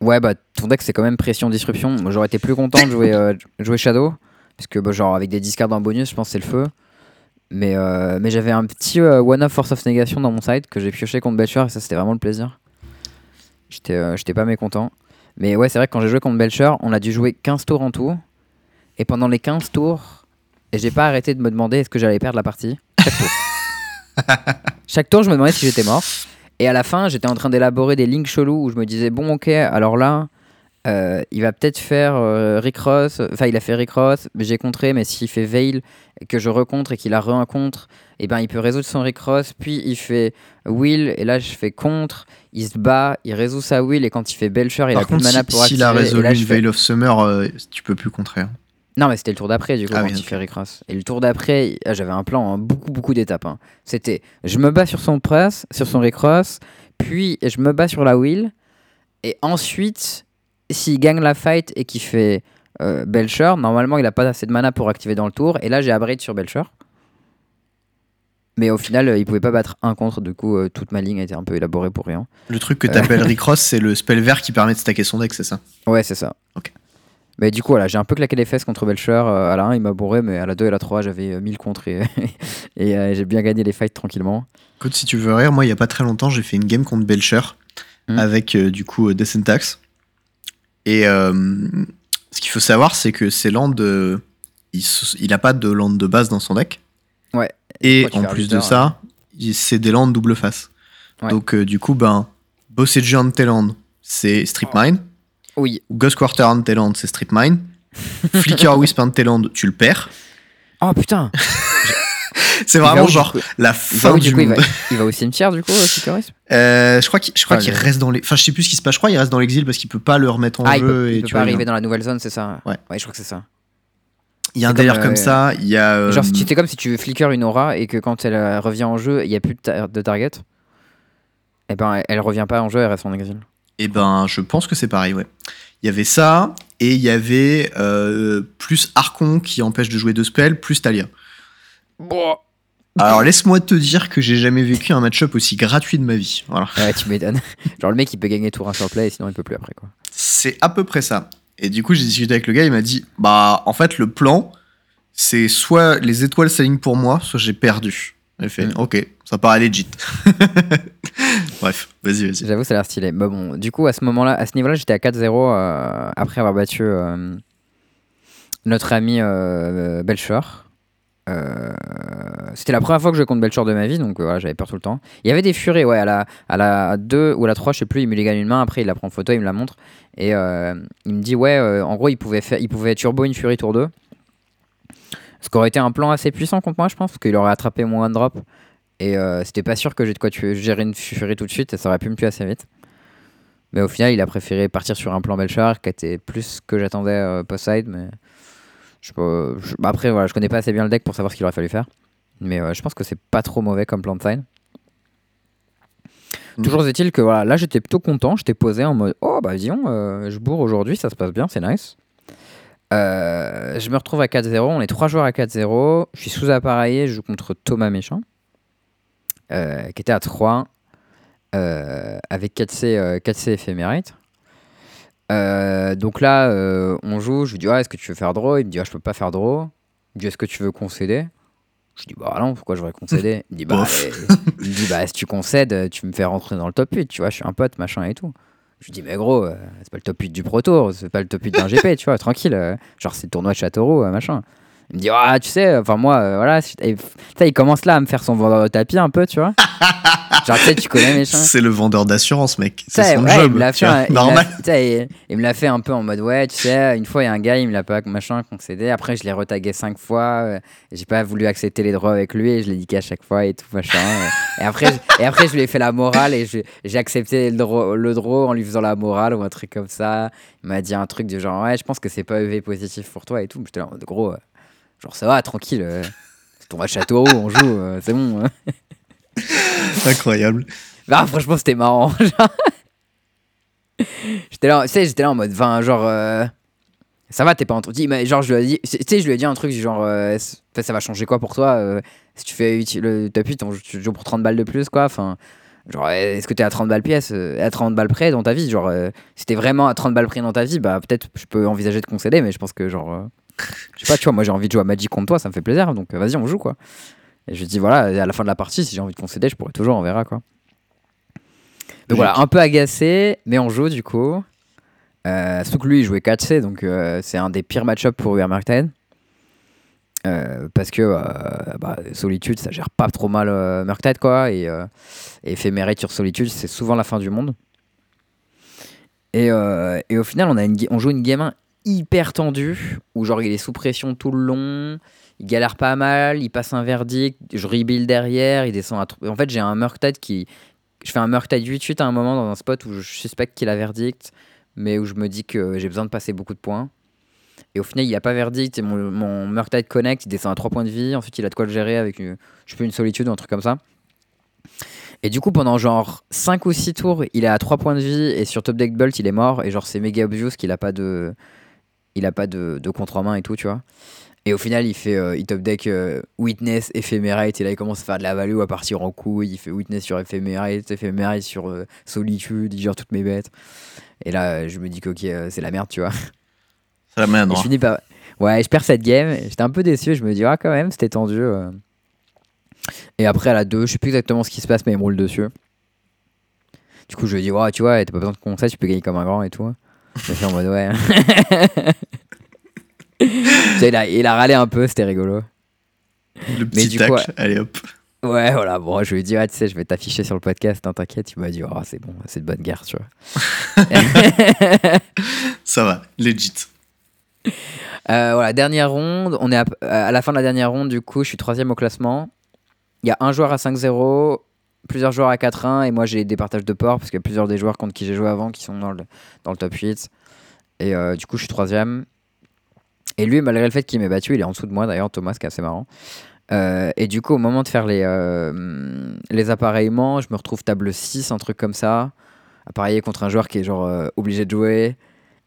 Ouais, bah ton deck c'est quand même pression disruption. Moi j'aurais été plus content de jouer, euh, jouer Shadow, parce que bah, genre avec des discards en bonus, je pense c'est le feu. Mais, euh, mais j'avais un petit euh, one-up Force of Negation dans mon side que j'ai pioché contre Belcher et ça c'était vraiment le plaisir. J'étais j'étais pas mécontent. Mais ouais, c'est vrai que quand j'ai joué contre Belcher, on a dû jouer 15 tours en tout. Et pendant les 15 tours, et j'ai pas arrêté de me demander est-ce que j'allais perdre la partie. Chaque tour. Chaque tour, je me demandais si j'étais mort. Et à la fin, j'étais en train d'élaborer des lignes chelous où je me disais bon, ok, alors là, euh, il va peut-être faire euh, Rick Ross. Enfin, il a fait Rick Ross, mais j'ai contré, mais s'il fait Veil, et que je recontre et qu'il a re-un-contre, et ben il peut résoudre son Rick Ross. Puis il fait Will, et là je fais contre. Il se bat, il résout sa Will, et quand il fait Belcher, il Par a plus contre, de mana si- pour s'il a activer. et résolu là, je une fais- Veil of Summer, euh, tu peux plus contrer. hein. Non, mais c'était le tour d'après, du coup, Ah quand oui, il fait Rick Ross. Et le tour d'après, ah, j'avais un plan en beaucoup, beaucoup d'étapes. hein. C'était je me bats sur son press, sur son Rick Ross, puis je me bats sur la wheel, et ensuite, s'il gagne la fight et qu'il fait euh, Belcher, normalement, il a pas assez de mana pour activer dans le tour, et là, j'ai Abrade sur Belcher. Mais au final, euh, il pouvait pas battre un contre, du coup, euh, toute ma ligne a été un peu élaborée pour rien. Le truc que t'appelles Rick Ross, c'est le spell vert qui permet de stacker son deck, c'est ça? Ouais, c'est ça. Ok. Mais du coup, voilà, j'ai un peu claqué les fesses contre Belcher. euh, à la 1, il m'a bourré, mais à la 2 et la 3, j'avais euh, 1000 contre et, et euh, j'ai bien gagné les fights tranquillement. Écoute, si tu veux rire, moi, il y a pas très longtemps, j'ai fait une game contre Belcher Hmm. avec euh, du coup euh, Desyntax. Et euh, ce qu'il faut savoir, c'est que ces landes, euh, il, il a pas de land de base dans son deck. Ouais. Et en plus de ça, il- c'est des landes double face. Ouais. Donc euh, du coup, ben, Bossage Anteland, c'est Strip Mine. Oui. Ghost Quarter Anteland, c'est Strip Mine. Flicker Wisp Anteland, tu le perds. Oh putain C'est vraiment où, genre la fin où, du du coup, il va, il va au cimetière du coup, euh, Futurist Euh, je crois qu'il Ah, reste dans les. Enfin, je sais plus ce qui se passe. Je crois qu'il reste dans l'exil parce qu'il peut pas le remettre en Ah, il jeu. peut, il et peut tu pas vois, arriver dans la nouvelle zone, c'est ça Ouais. Ouais, je crois que c'est ça. Il y a un délire comme, comme euh, ça. Il y a. euh, Genre, si- c'est comme si tu flicker une aura et que quand elle euh, revient en jeu, il n'y a plus de, ta- de target. Et ben, elle, elle revient pas en jeu, elle reste en exil. Eh ben, je pense que c'est pareil, ouais. Il y avait ça, et il y avait euh, plus Archon qui empêche de jouer deux spells, plus Talia. Alors laisse-moi te dire que j'ai jamais vécu un match-up aussi gratuit de ma vie. Voilà. Ouais, tu m'étonnes. Genre, le mec, il peut gagner tour 1 sur play et sinon, il peut plus après, quoi. C'est à peu près ça. Et du coup, j'ai discuté avec le gars, il m'a dit Bah, en fait, le plan, c'est soit les étoiles s'alignent pour moi, soit j'ai perdu. J'ai fait Mm. Ok, ça paraît legit. Bref, vas-y, vas-y. J'avoue, ça a l'air stylé. Bah bon, du coup, à ce moment-là, à ce niveau-là, j'étais à 4-0 euh, après avoir battu euh, notre ami euh, Belcher. Euh, C'était la première fois que je jouais contre Belcher de ma vie, donc voilà, j'avais peur tout le temps. Il y avait des furets, ouais, à la, à la 2 ou à la 3, je sais plus, il me les gagne une main, après il la prend en photo, il me la montre. Et il me dit, ouais, en gros, il pouvait, faire, il pouvait turbo une furie tour 2. Ce qui aurait été un plan assez puissant contre moi, je pense, parce qu'il aurait attrapé mon one drop. Et euh, c'était pas sûr que j'ai de quoi tuer, gérer une furie tout de suite, et ça aurait pu me tuer assez vite. Mais au final, il a préféré partir sur un plan Belchar qui était plus que j'attendais euh, post-side. Mais je bah après, voilà, je connais pas assez bien le deck pour savoir ce qu'il aurait fallu faire. Mais euh, je pense que c'est pas trop mauvais comme plan de side. Mhm. Toujours est-il que voilà, là j'étais plutôt content, j'étais posé en mode oh bah disons, euh, je bourre aujourd'hui, ça se passe bien, c'est nice. Euh, je me retrouve à 4-0, on est trois joueurs à 4-0, je suis sous-appareillé, je joue contre Thomas Méchant, euh, qui était à 3, euh, avec 4C, euh, 4C éphémérite. Donc là, on joue, je lui dis ah, est-ce que tu veux faire draw? Il me dit ah, je peux pas faire draw. Il me dit est-ce que tu veux concéder? Je dis bah non, pourquoi je voudrais concéder? Il me dit bah, il me dit bah si tu concèdes, tu me fais rentrer dans le top 8, tu vois, je suis un pote, machin et tout. Je lui dis mais gros, euh, c'est pas le top 8 du Pro Tour, c'est pas le top 8 d'un GP, tu vois, tranquille. euh, genre c'est le tournoi de Châteauroux, euh, machin. Il me dit ah tu sais, enfin moi, euh, voilà, et, il commence là à me faire son vendeur de tapis un peu, tu vois. genre tu sais, tu connais mes chiens. C'est le vendeur d'assurance, mec. C'est son ouais, il job. me l'a fait, un- il Normal. il, il me l'a fait un peu en mode ouais, tu sais, une fois il y a un gars, il me l'a pas machin concédé. Après, je l'ai retagué cinq fois. euh, j'ai pas voulu accepter les draws avec lui et je l'ai dit à chaque fois et tout machin. euh. et après, je- et après, je lui ai fait la morale et j'ai accepté le draw, le draw en lui faisant la morale ou un truc comme ça. Il m'a dit un truc du genre ouais, je pense que c'est pas EV positif pour toi et tout. J'étais là gros, euh, genre ça va, tranquille. euh, c'est ton Châteauroux, on joue, euh, c'est bon. hein. Incroyable. Bah, franchement, c'était marrant. j'étais là, tu sais, j'étais là en mode 20, genre. euh, Ça va, t'es pas entre. dis, Mais genre, je lui ai dit, tu sais, je lui ai dit un truc du genre, euh, ça va changer quoi pour toi euh, Si tu fais le top 8, on joue- tu joues pour 30 balles de plus, quoi. Enfin, genre, euh, est-ce que t'es à 30 balles pièce, euh, à 30 balles près dans ta vie Genre, euh, si t'es vraiment à 30 balles près dans ta vie, bah peut-être je peux envisager de concéder, mais je pense que, genre. Je sais pas, tu vois, moi j'ai envie de jouer à Magic contre toi, ça me fait plaisir, donc euh, vas-y, on joue, quoi. Et je dis, voilà, à la fin de la partie, si j'ai envie de concéder, je pourrais toujours, on verra, quoi. Donc voilà, un peu agacé, mais on joue du coup. Euh, que lui, il jouait 4C, donc euh, c'est un des pires match-ups pour UR Murktide. Euh, parce que euh, bah, Solitude, ça gère pas trop mal Murktide, quoi. Et, et sur Solitude, c'est souvent la fin du monde. Et, et au final, on, a une, on joue une game 1 hyper tendue, où genre il est sous pression tout le long, il galère pas mal, il passe un verdict, je rebuild derrière, il descend à... En fait, j'ai un Murktide qui, je fais un Murktide 8-8 à un moment dans un spot où je suspecte qu'il a verdict, mais où je me dis que j'ai besoin de passer beaucoup de points. Et au final, il a pas verdict et mon, mon Murktide connect, il descend à 3 points de vie. Ensuite, il a de quoi le gérer avec une, je sais une solitude ou un truc comme ça. Et du coup, pendant genre 5 ou 6 tours, il est à 3 points de vie et sur top deck bolt, il est mort. Et genre, c'est méga obvious qu'il a pas de, il a pas de, de contre en main et tout, tu vois. Et au final, il fait euh, il top deck euh, Witness, Ephemerate, et là il commence à faire de la value à partir en couille. Il fait Witness sur Ephemerate, Ephemerate sur euh, Solitude, il gère toutes mes bêtes. Et là, je me dis que ok, c'est la merde, tu vois. C'est la Et je finis par. Ouais, je perds cette game. J'étais un peu déçu. Je me dis, ah, quand même, c'était tendu. Et après, à la 2, je sais plus exactement ce qui se passe, mais il me roule dessus. Du coup, je lui dis, ouais, tu vois, t'as pas besoin de conseils, tu peux gagner comme un grand et tout. Je suis en mode, ouais. Il, a, il a râlé un peu, c'était rigolo. Le petit du tacle, coup, allez hop. Ouais, voilà, bon, je lui ai dit, tu sais, je vais t'afficher sur le podcast, hein, t'inquiète. Il m'a dit, oh, c'est bon, c'est de bonne guerre, tu vois. Ça va, legit. Euh, voilà, dernière ronde. On est à, à la fin de la dernière ronde, du coup, je suis troisième au classement. Il y a un joueur à 5-0, plusieurs joueurs à 4-1, et moi j'ai des partages de port parce qu'il y a plusieurs des joueurs contre qui j'ai joué avant qui sont dans le, dans le top 8. Et euh, du coup, je suis troisième. Et lui, malgré le fait qu'il m'ait battu, il est en dessous de moi d'ailleurs, Thomas, qui est assez marrant. Euh, et du coup, au moment de faire les, euh, les appareillements, je me retrouve table 6, un truc comme ça, appareillé contre un joueur qui est genre obligé de jouer.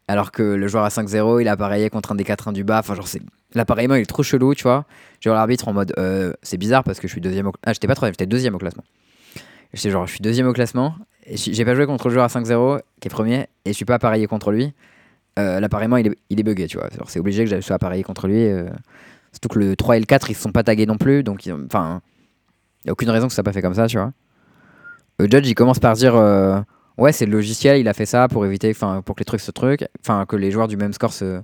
Alors que le joueur à 5-0, il a appareillé contre un des 4-1 du bas. Enfin, genre, l'appareillement, il est trop chelou, tu vois. Genre, l'arbitre en mode, c'est bizarre parce que je suis deuxième au... Ah, j'étais pas troisième, j'étais deuxième au classement. Genre, je suis deuxième au classement. J'ai pas joué contre le joueur à 5-0, qui est premier, et je suis pas appareillé contre lui. Euh, il est, il est bugué, tu vois. C'est obligé que je sois appareillé contre lui. euh. Surtout que le 3 et le 4, ils se sont pas tagués non plus. Donc, il y a aucune raison que ça soit pas fait comme ça, tu vois. Le judge, il commence par dire euh, Ouais, c'est le logiciel, il a fait ça pour éviter, enfin, pour que les trucs se truc, enfin, que les joueurs du même score se,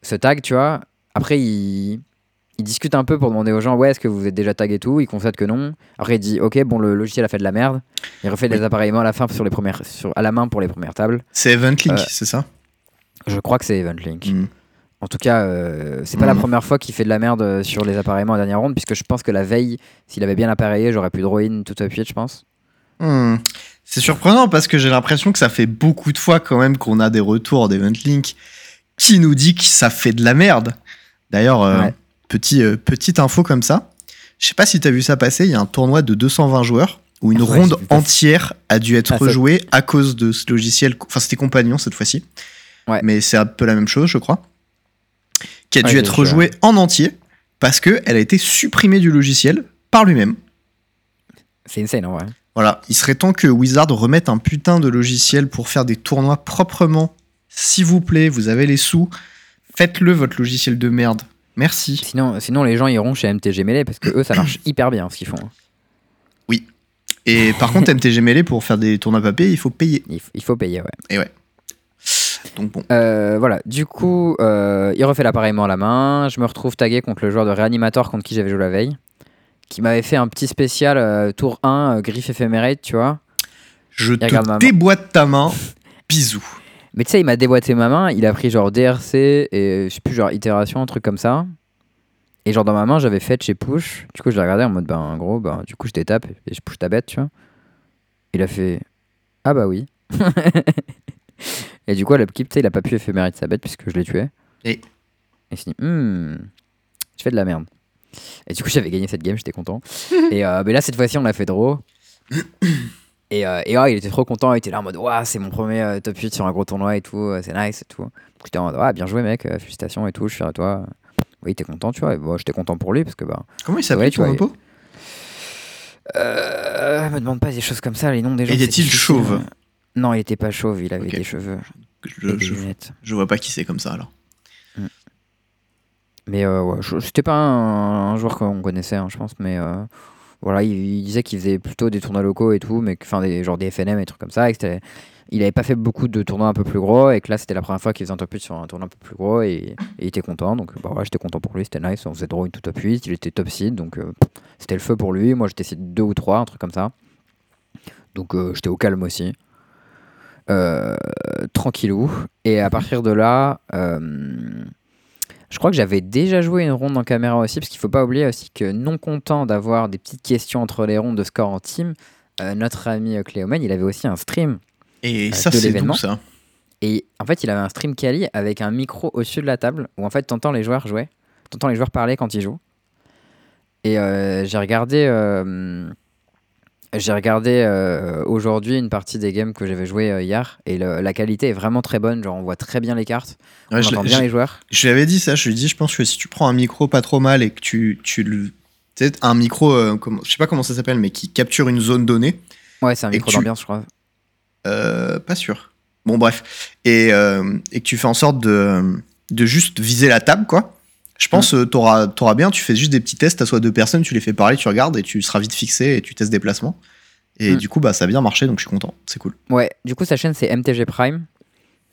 se taguent, tu vois. Après, il, il discute un peu pour demander aux gens Ouais, est-ce que vous êtes déjà tag et tout? Il constate que non. Après, il dit Ok, bon, le logiciel a fait de la merde. Il refait Oui. des appareillements à la fin sur les premières, sur, à la main pour les premières tables. C'est Event Link, Euh, c'est ça? Je crois que c'est EventLink. Mm. En tout cas, euh, c'est pas la Mhm. première fois qu'il fait de la merde euh, sur les appareillements en dernière ronde, puisque je pense que la veille, s'il avait bien appareillé, j'aurais pu draw in tout à pied, je pense. Hmm. C'est surprenant parce que j'ai l'impression que ça fait beaucoup de fois quand même qu'on a des retours d'Event Link qui nous dit que ça fait de la merde. D'ailleurs, euh, Ouais. Petit, euh, petite info comme ça. Je sais pas si t'as vu ça passer, il y a un tournoi de 220 joueurs où une Ouais, ronde entière a dû être Ah, ça- rejouée à cause de ce logiciel. Enfin, c'était Compagnon cette fois-ci. Ouais. Mais c'est un peu la même chose, je crois. Qui a Ouais, dû être rejouée en entier parce qu'elle a été supprimée du logiciel par lui-même. C'est insane vrai. Voilà, il serait temps que Wizard remette un putain de logiciel pour faire des tournois proprement. S'il vous plaît, vous avez les sous, faites-le votre logiciel de merde. Merci. Sinon, sinon, les gens iront chez MTG Melee parce que eux, ça marche hyper bien ce qu'ils font. Et par contre, MTG Melee, pour faire des tournois papier, il faut payer. Il, faut payer, ouais. Et ouais. Donc bon. Euh, voilà, du coup, euh, il refait l'appareillement à la main. Je me retrouve tagué contre le joueur de réanimateur contre qui j'avais joué la veille, qui m'avait fait un petit spécial euh, tour 1, euh, griffe éphémérite, tu vois. Je il te déboîte ta main. Bisous. Mais tu sais, il m'a déboîté ma main, il a pris genre DRC et je sais plus, genre itération, un truc comme ça. Et genre dans ma main, j'avais fait chez push. Du coup, je l'ai regardé en mode, ben en gros, ben, du coup, je t'étape et je push ta bête, tu vois. Il a fait, ah bah oui. et du coup, l'équipe, tu sais, il a pas pu éphémérite sa bête puisque je l'ai tué. Et Et il s'est dit, hmm, je fais de la merde. Et du coup, j'avais gagné cette game, j'étais content. et euh, mais là, cette fois-ci, on l'a fait draw. Et, euh, et ouais, il était trop content, il était là en mode Waouh, c'est mon premier euh, top 8 sur un gros tournoi et tout, euh, c'est nice et tout. Donc j'étais en mode Ouais, bien joué mec, félicitations et tout, je suis de toi. Oui, t'es content, tu vois. Et bon, j'étais content pour lui parce que bah. Comment il s'appelle ton vois, repos? Euh, me demande pas des choses comme ça, les noms des gens. Était-il chauve? Non, il était pas chauve, il avait des cheveux je, et des je, lunettes. je vois pas qui c'est comme ça alors. Mais euh, ouais, c'était pas un, un joueur qu'on connaissait, hein, je pense, mais voilà, il, disait qu'il faisait plutôt des tournois locaux et tout, mais enfin des genre des FNM et trucs comme ça. Il avait pas fait beaucoup de tournois un peu plus gros et que là c'était la première fois qu'il faisait un top 8 sur un tournoi un peu plus gros et, il était content. Donc bah ouais, j'étais content pour lui, c'était nice. On faisait draw tout top 8, il était top seed, donc euh, c'était le feu pour lui. Moi j'étais seed 2 ou 3, un truc comme ça. Donc euh, j'étais au calme aussi. Euh, tranquillou. Et à partir de là, euh, je crois que j'avais déjà joué une ronde en caméra aussi, parce qu'il faut pas oublier aussi que non content d'avoir des petites questions entre les rondes de score en team, euh, notre ami euh, Cléomen, il avait aussi un stream. Et Euh, ça, c'est l'événement. d'où ça Et en fait, il avait un stream Kali avec un micro au-dessus de la table, où en fait, t'entends les joueurs jouer, t'entends les joueurs parler quand ils jouent. Et euh, j'ai regardé, j'ai regardé euh, aujourd'hui une partie des games que j'avais joué euh, hier, et le- la qualité est vraiment très bonne, genre on voit très bien les cartes, Ouais, on entend bien les joueurs. Je lui avais dit ça, je lui ai dit, je pense que si tu prends un micro pas trop mal et que tu, tu le. Un micro, euh, comment- je sais pas comment ça s'appelle, mais qui capture une zone donnée, Ouais, c'est un micro tu- d'ambiance, je crois. euh, pas sûr. Bon, bref. Et, et que tu fais en sorte de, de juste viser la table, quoi. Je pense que t'auras auras bien, tu fais juste des petits tests, t'assois deux personnes, tu les fais parler, tu regardes et tu seras vite fixé et tu testes des placements. Et Mm. du coup, bah, ça a bien marché, donc je suis content. C'est cool. Ouais, du coup, sa chaîne, c'est MTG Prime.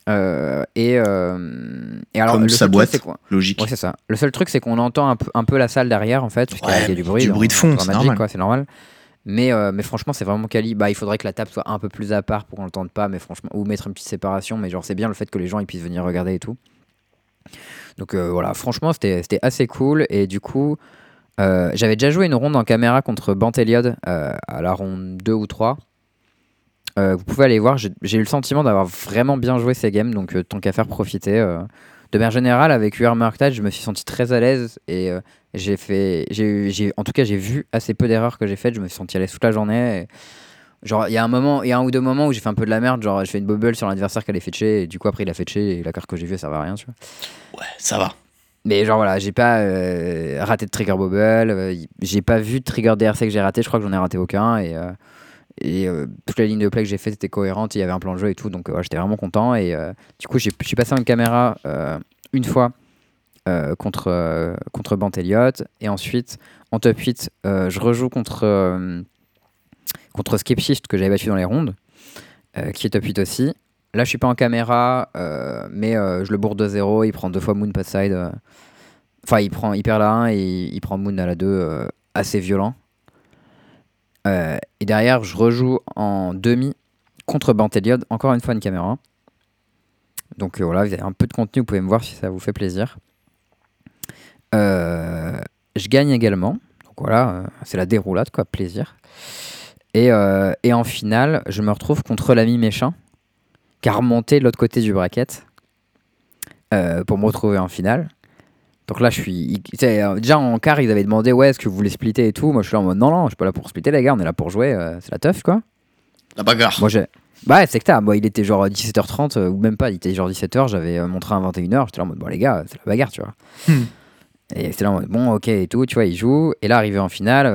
Euh, et, euh, et alors, Comme le sa truc, boîte. c'est qu'on- Logique. Ouais, c'est ça. Le seul truc, c'est qu'on entend un peu, un peu la salle derrière, en fait, parce Ouais, y a du bruit. du bruit de fond, c'est normal. quoi, c'est normal. Mais, euh, mais franchement, c'est vraiment quali. Bah, il faudrait que la table soit un peu plus à part pour qu'on l'entende pas, mais franchement, ou mettre une petite séparation. Mais genre, c'est bien le fait que les gens ils puissent venir regarder et tout. Donc euh, voilà, franchement, c'était assez cool. Et du coup, euh, j'avais déjà joué une ronde en caméra contre Banteliod euh, à la ronde 2 ou 3. Euh, vous pouvez aller voir, j'ai eu le sentiment d'avoir vraiment bien joué ces games, donc tant qu'à faire profiter. De manière générale, avec UR Marktide, je me suis senti très à l'aise et j'ai fait, j'ai, en tout cas, j'ai vu assez peu d'erreurs que j'ai faites. Je me suis senti à l'aise toute la journée. Genre, il y a un moment, il y a un ou deux moments où j'ai fait un peu de la merde. Genre, je fais une bubble sur l'adversaire qui allait fetcher et du coup après il a fetché et la carte que j'ai vue, ça servait à rien, tu vois. Ouais, ça va. Mais genre voilà, j'ai pas euh, raté de trigger bubble, euh, j'ai pas vu de trigger DRC que j'ai raté, je crois que j'en ai raté aucun et, euh, et euh, toute la ligne de play que j'ai faite était cohérente, il y avait un plan de jeu et tout, donc ouais, j'étais vraiment content et du coup je suis passé en caméra une fois euh, contre, euh, contre Banteliot et ensuite en top 8 euh, je rejoue contre, contre Skepshift que j'avais battu dans les rondes, euh, qui est top 8 aussi. Là, je suis pas en caméra, euh, mais euh, je le bourre 2-0. Il prend deux fois Moon pas side. euh. Enfin, il, prend, il perd la 1 et il, prend Moon à la 2, euh, assez violent. Et derrière, je rejoue en demi contre Banteliod, encore une fois une caméra. Donc voilà, vous avez un peu de contenu, vous pouvez me voir si ça vous fait plaisir. Je gagne également. Donc voilà, c'est la déroulade, quoi, plaisir. Et, euh, et en finale, je me retrouve contre l'ami méchant qui a remonté de l'autre côté du bracket euh, pour me retrouver en finale. Donc là, je suis. il- euh, déjà en quart, ils avaient demandé Ouais, est-ce que vous voulez splitter et tout. Moi, je suis là en mode Non, non, je suis pas là pour splitter, les gars, on est là pour jouer, euh, c'est la teuf, quoi. La bagarre. Moi, j'ai. Bah, c'est que t'as. Moi, il était genre 17h30, euh, ou même pas, il était genre 17h, j'avais mon train à 21h. J'étais là en mode Bon, les gars, c'est la bagarre, tu vois. Hmm. Et c'est là en mode Bon, ok, et tout, tu vois, il joue. Et là, arrivé en finale,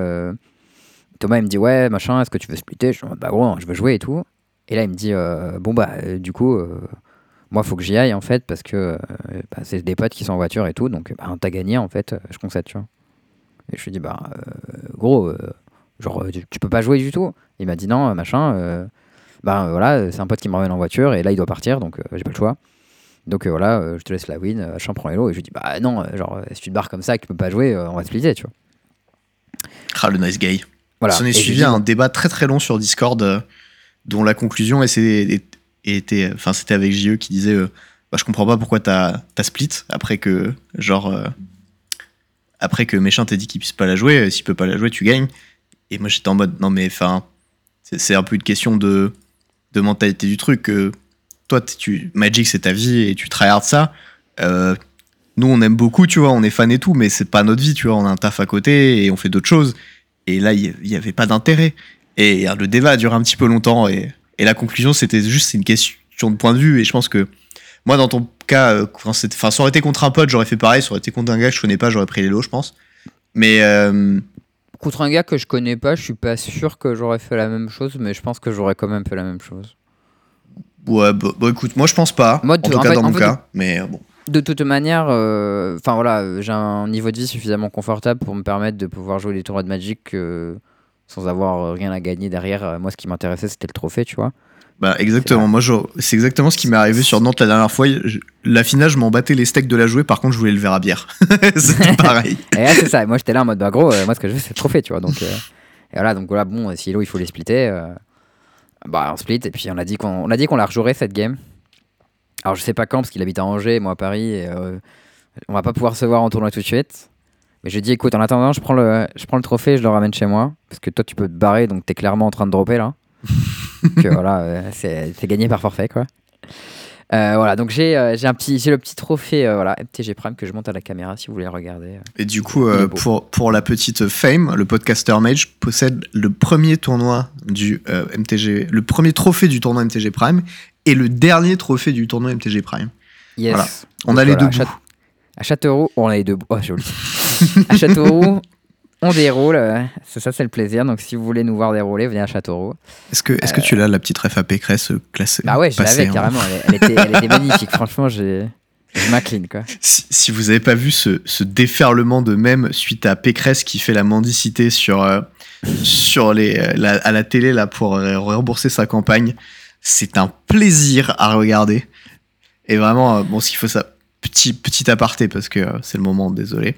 Thomas, il me dit Ouais, machin, est-ce que tu veux splitter? Je mode Bah, gros, je veux jouer et tout. Et là, il me dit euh, Bon, bah, euh, du coup, euh, moi, faut que j'y aille, en fait, parce que bah, c'est des potes qui sont en voiture et tout. Donc, bah, t'as gagné, en fait, je concède, tu vois. Et je lui dis Bah, gros, genre, tu, peux pas jouer du tout. Il m'a dit Non, machin. bah, voilà, c'est un pote qui me ramène en voiture et là, il doit partir, donc j'ai pas le choix. Donc voilà, je te laisse la win, euh, machin, prends Hello. Et je lui dis Bah, non, genre, si tu te barres comme ça que tu peux pas jouer, on va splitter, tu vois. Ah, le nice guy. Voilà. S'en est suivi un débat très très long sur Discord euh, dont la conclusion était enfin c'était avec JE qui disait euh, bah, je comprends pas pourquoi t'as as split après que genre euh, après que méchant t'ait dit qu'il puisse pas la jouer euh, s'il peut pas la jouer tu gagnes. Et moi j'étais en mode non mais enfin c'est un peu une question de de mentalité du truc toi tu Magic c'est ta vie et tu tryhard ça. Nous on aime beaucoup tu vois on est fan et tout mais c'est pas notre vie tu vois on a un taf à côté et on fait d'autres choses et là, il n'y avait pas d'intérêt. Et le débat a duré un petit peu longtemps. Et, et la conclusion, c'était juste une question de point de vue. Et je pense que moi, dans ton cas, euh, quand enfin, ça aurait été contre un pote, j'aurais fait pareil. Ça aurait été contre un gars que je connais pas, j'aurais pris les lots, je pense. Mais euh, Contre un gars que je connais pas, je suis pas sûr que j'aurais fait la même chose, mais je pense que j'aurais quand même fait la même chose. ouais, bah, bah, écoute, moi, je pense pas. Moi, en tout en cas, fait- dans mon fait, cas. Mais euh, bon. De toute manière, euh, enfin voilà, j'ai un niveau de vie suffisamment confortable pour me permettre de pouvoir jouer des tournois de Magic euh, sans avoir euh, rien à gagner derrière. Moi, ce qui m'intéressait, c'était le trophée, tu vois. Bah, exactement. Moi, c'est exactement ce qui m'est arrivé sur Nantes la dernière fois. Je- la finale, je m'en battais les steaks de la jouer. Par contre, je voulais le verre à bière. C'était pareil. Et c'est ça. Moi, j'étais là en mode, bah gros, euh, moi, ce que je veux, c'est le trophée, tu vois. Donc, euh, et voilà, donc voilà, bon, si il faut les splitter, euh, bah on split. Et puis, on a dit qu'on on a dit qu'on la rejouerait cette game. Alors, je sais pas quand, parce qu'il habite à Angers, moi à Paris. Et, euh, on va pas pouvoir se voir en tournoi tout de suite. Mais je dis, écoute, en attendant, je prends le, je prends le trophée, je le ramène chez moi. Parce que toi, tu peux te barrer, donc t'es clairement en train de dropper là. que voilà, euh, c'est gagné par forfait, quoi. Euh, voilà, donc j'ai euh, j'ai un petit, j'ai le petit trophée, euh, voilà, MTG Prime que je monte à la caméra si vous voulez regarder. Et du coup, pour, pour la petite fame, le podcaster Mage possède le premier tournoi du MTG, le premier trophée du tournoi MTG Prime et le dernier trophée du tournoi MTG Prime. Yes. Voilà. On Donc a les deux à bouts. Châte- À Châteauroux, on a les deux bouts. Oh, joli. à Châteauroux, on déroule. euh, C'est ça, c'est le plaisir. Donc, si vous voulez nous voir dérouler, venez à Châteauroux. Est-ce que, est-ce que tu l'as la petite ref à Pécresse euh, classée Bah ouais, je l'avais en- carrément. Elle, elle était, elle était magnifique. Franchement, j'ai Je m'incline, quoi. Si, si vous avez pas vu ce, ce déferlement de mèmes suite à Pécresse qui fait la mendicité sur, euh, sur les, euh, la- à la télé là, pour euh, rembourser sa campagne, c'est un plaisir à regarder. Et vraiment, euh, bon, ce qu'il faut ça, petit, petit aparté parce que euh, c'est le moment, désolé.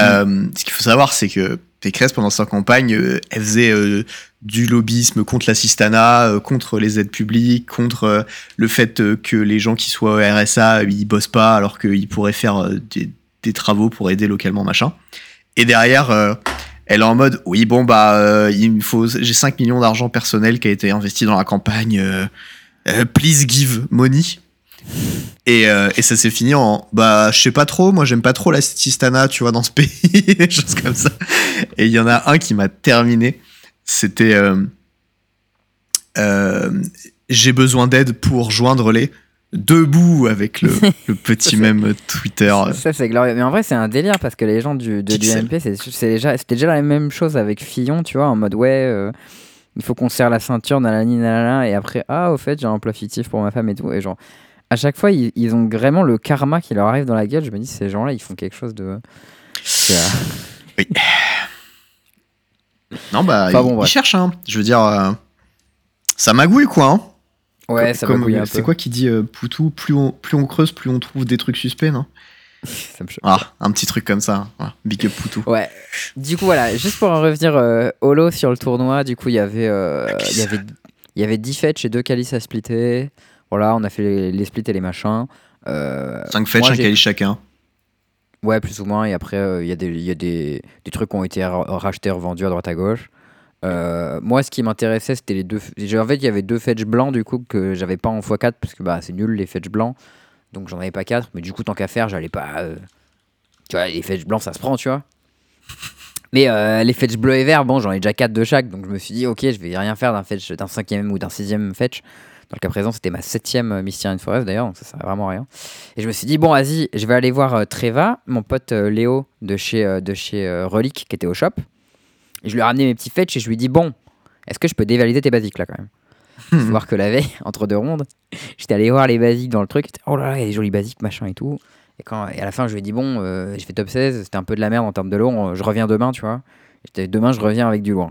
Euh, ce qu'il faut savoir, c'est que Pécresse, pendant sa campagne, euh, elle faisait euh, du lobbyisme contre euh, contre les aides publiques, contre le fait que les gens qui soient au RSA, ils bossent pas alors qu'ils pourraient faire des, des travaux pour aider localement, machin. Et derrière, elle est en mode, oui, bon, bah, euh, il faut, j'ai 5 millions d'argent personnel qui a été investi dans la campagne, euh, euh, please give money. Et, et ça s'est fini en bah je sais pas trop moi j'aime pas trop la Sistana tu vois dans ce pays des choses comme ça et il y en a un qui m'a terminé c'était j'ai besoin d'aide pour joindre les debout avec le, le petit même Twitter Ça, c'est glorieux. Mais en vrai, c'est un délire parce que les gens du, de l'UMP, c'est c'est déjà, c'était déjà la même chose avec Fillon, tu vois, en mode ouais, euh, il faut qu'on serre la ceinture, nanani, nanana, et après, ah, au fait, j'ai un emploi fictif pour ma femme et tout. Et genre, à chaque fois, ils, ils ont vraiment le karma qui leur arrive dans la gueule. Je me dis, ces gens-là, ils font quelque chose de. c'est, euh, non bah Enfin, bon, il bref. cherche hein je veux dire euh, ça magouille quoi hein. Ouais, Comme- ça comme- magouille un c'est quoi qui dit euh, Poutou plus on, plus on creuse plus on trouve des trucs suspects non Ça me choque. ah un petit truc comme ça voilà. big up Poutou Ouais. Du coup, voilà, juste pour en revenir euh, holo sur le tournoi, du coup, il y avait, euh, il y avait, il y avait 10 fêtes et 2 calices à splitter. Voilà, on a fait les, les splits et les machins. Euh, 5 fetch moi, un calice chacun Ouais, plus ou moins. Et après, euh, il y a, des, y a des, des trucs qui ont été ra- rachetés, revendus à droite à gauche. Euh, moi, ce qui m'intéressait, c'était les deux. En fait, il y avait deux fetch blancs, du coup, que j'avais pas en x4, parce que bah, c'est nul les fetch blancs. Donc, j'en avais pas 4. Mais du coup, tant qu'à faire, j'allais pas. euh, Tu vois, les fetch blancs, ça se prend, tu vois. Mais euh, les fetch bleus et verts, bon, j'en ai déjà 4 de chaque. Donc, je me suis dit, ok, je vais rien faire d'un fetch, d'un cinquième ou d'un sixième fetch. Dans le cas présent, c'était ma septième Mystian Forest d'ailleurs, donc ça sert vraiment à rien. Et je me suis dit, bon, vas-y, je vais aller voir Treva, mon pote Léo de chez, de chez Relic, qui était au shop. Et je lui ai ramené mes petits fetch et je lui ai dit, bon, est-ce que je peux dévalider tes basiques là quand même voir que la veille, entre deux rondes, j'étais allé voir les basiques dans le truc. Oh là là, il y a des jolis basiques, machin et tout. Et, quand, et à la fin, je lui ai dit, bon, euh, j'ai fait top 16, c'était un peu de la merde en termes de lourd, euh, je reviens demain, tu vois. J'étais, demain, je reviens avec du lourd.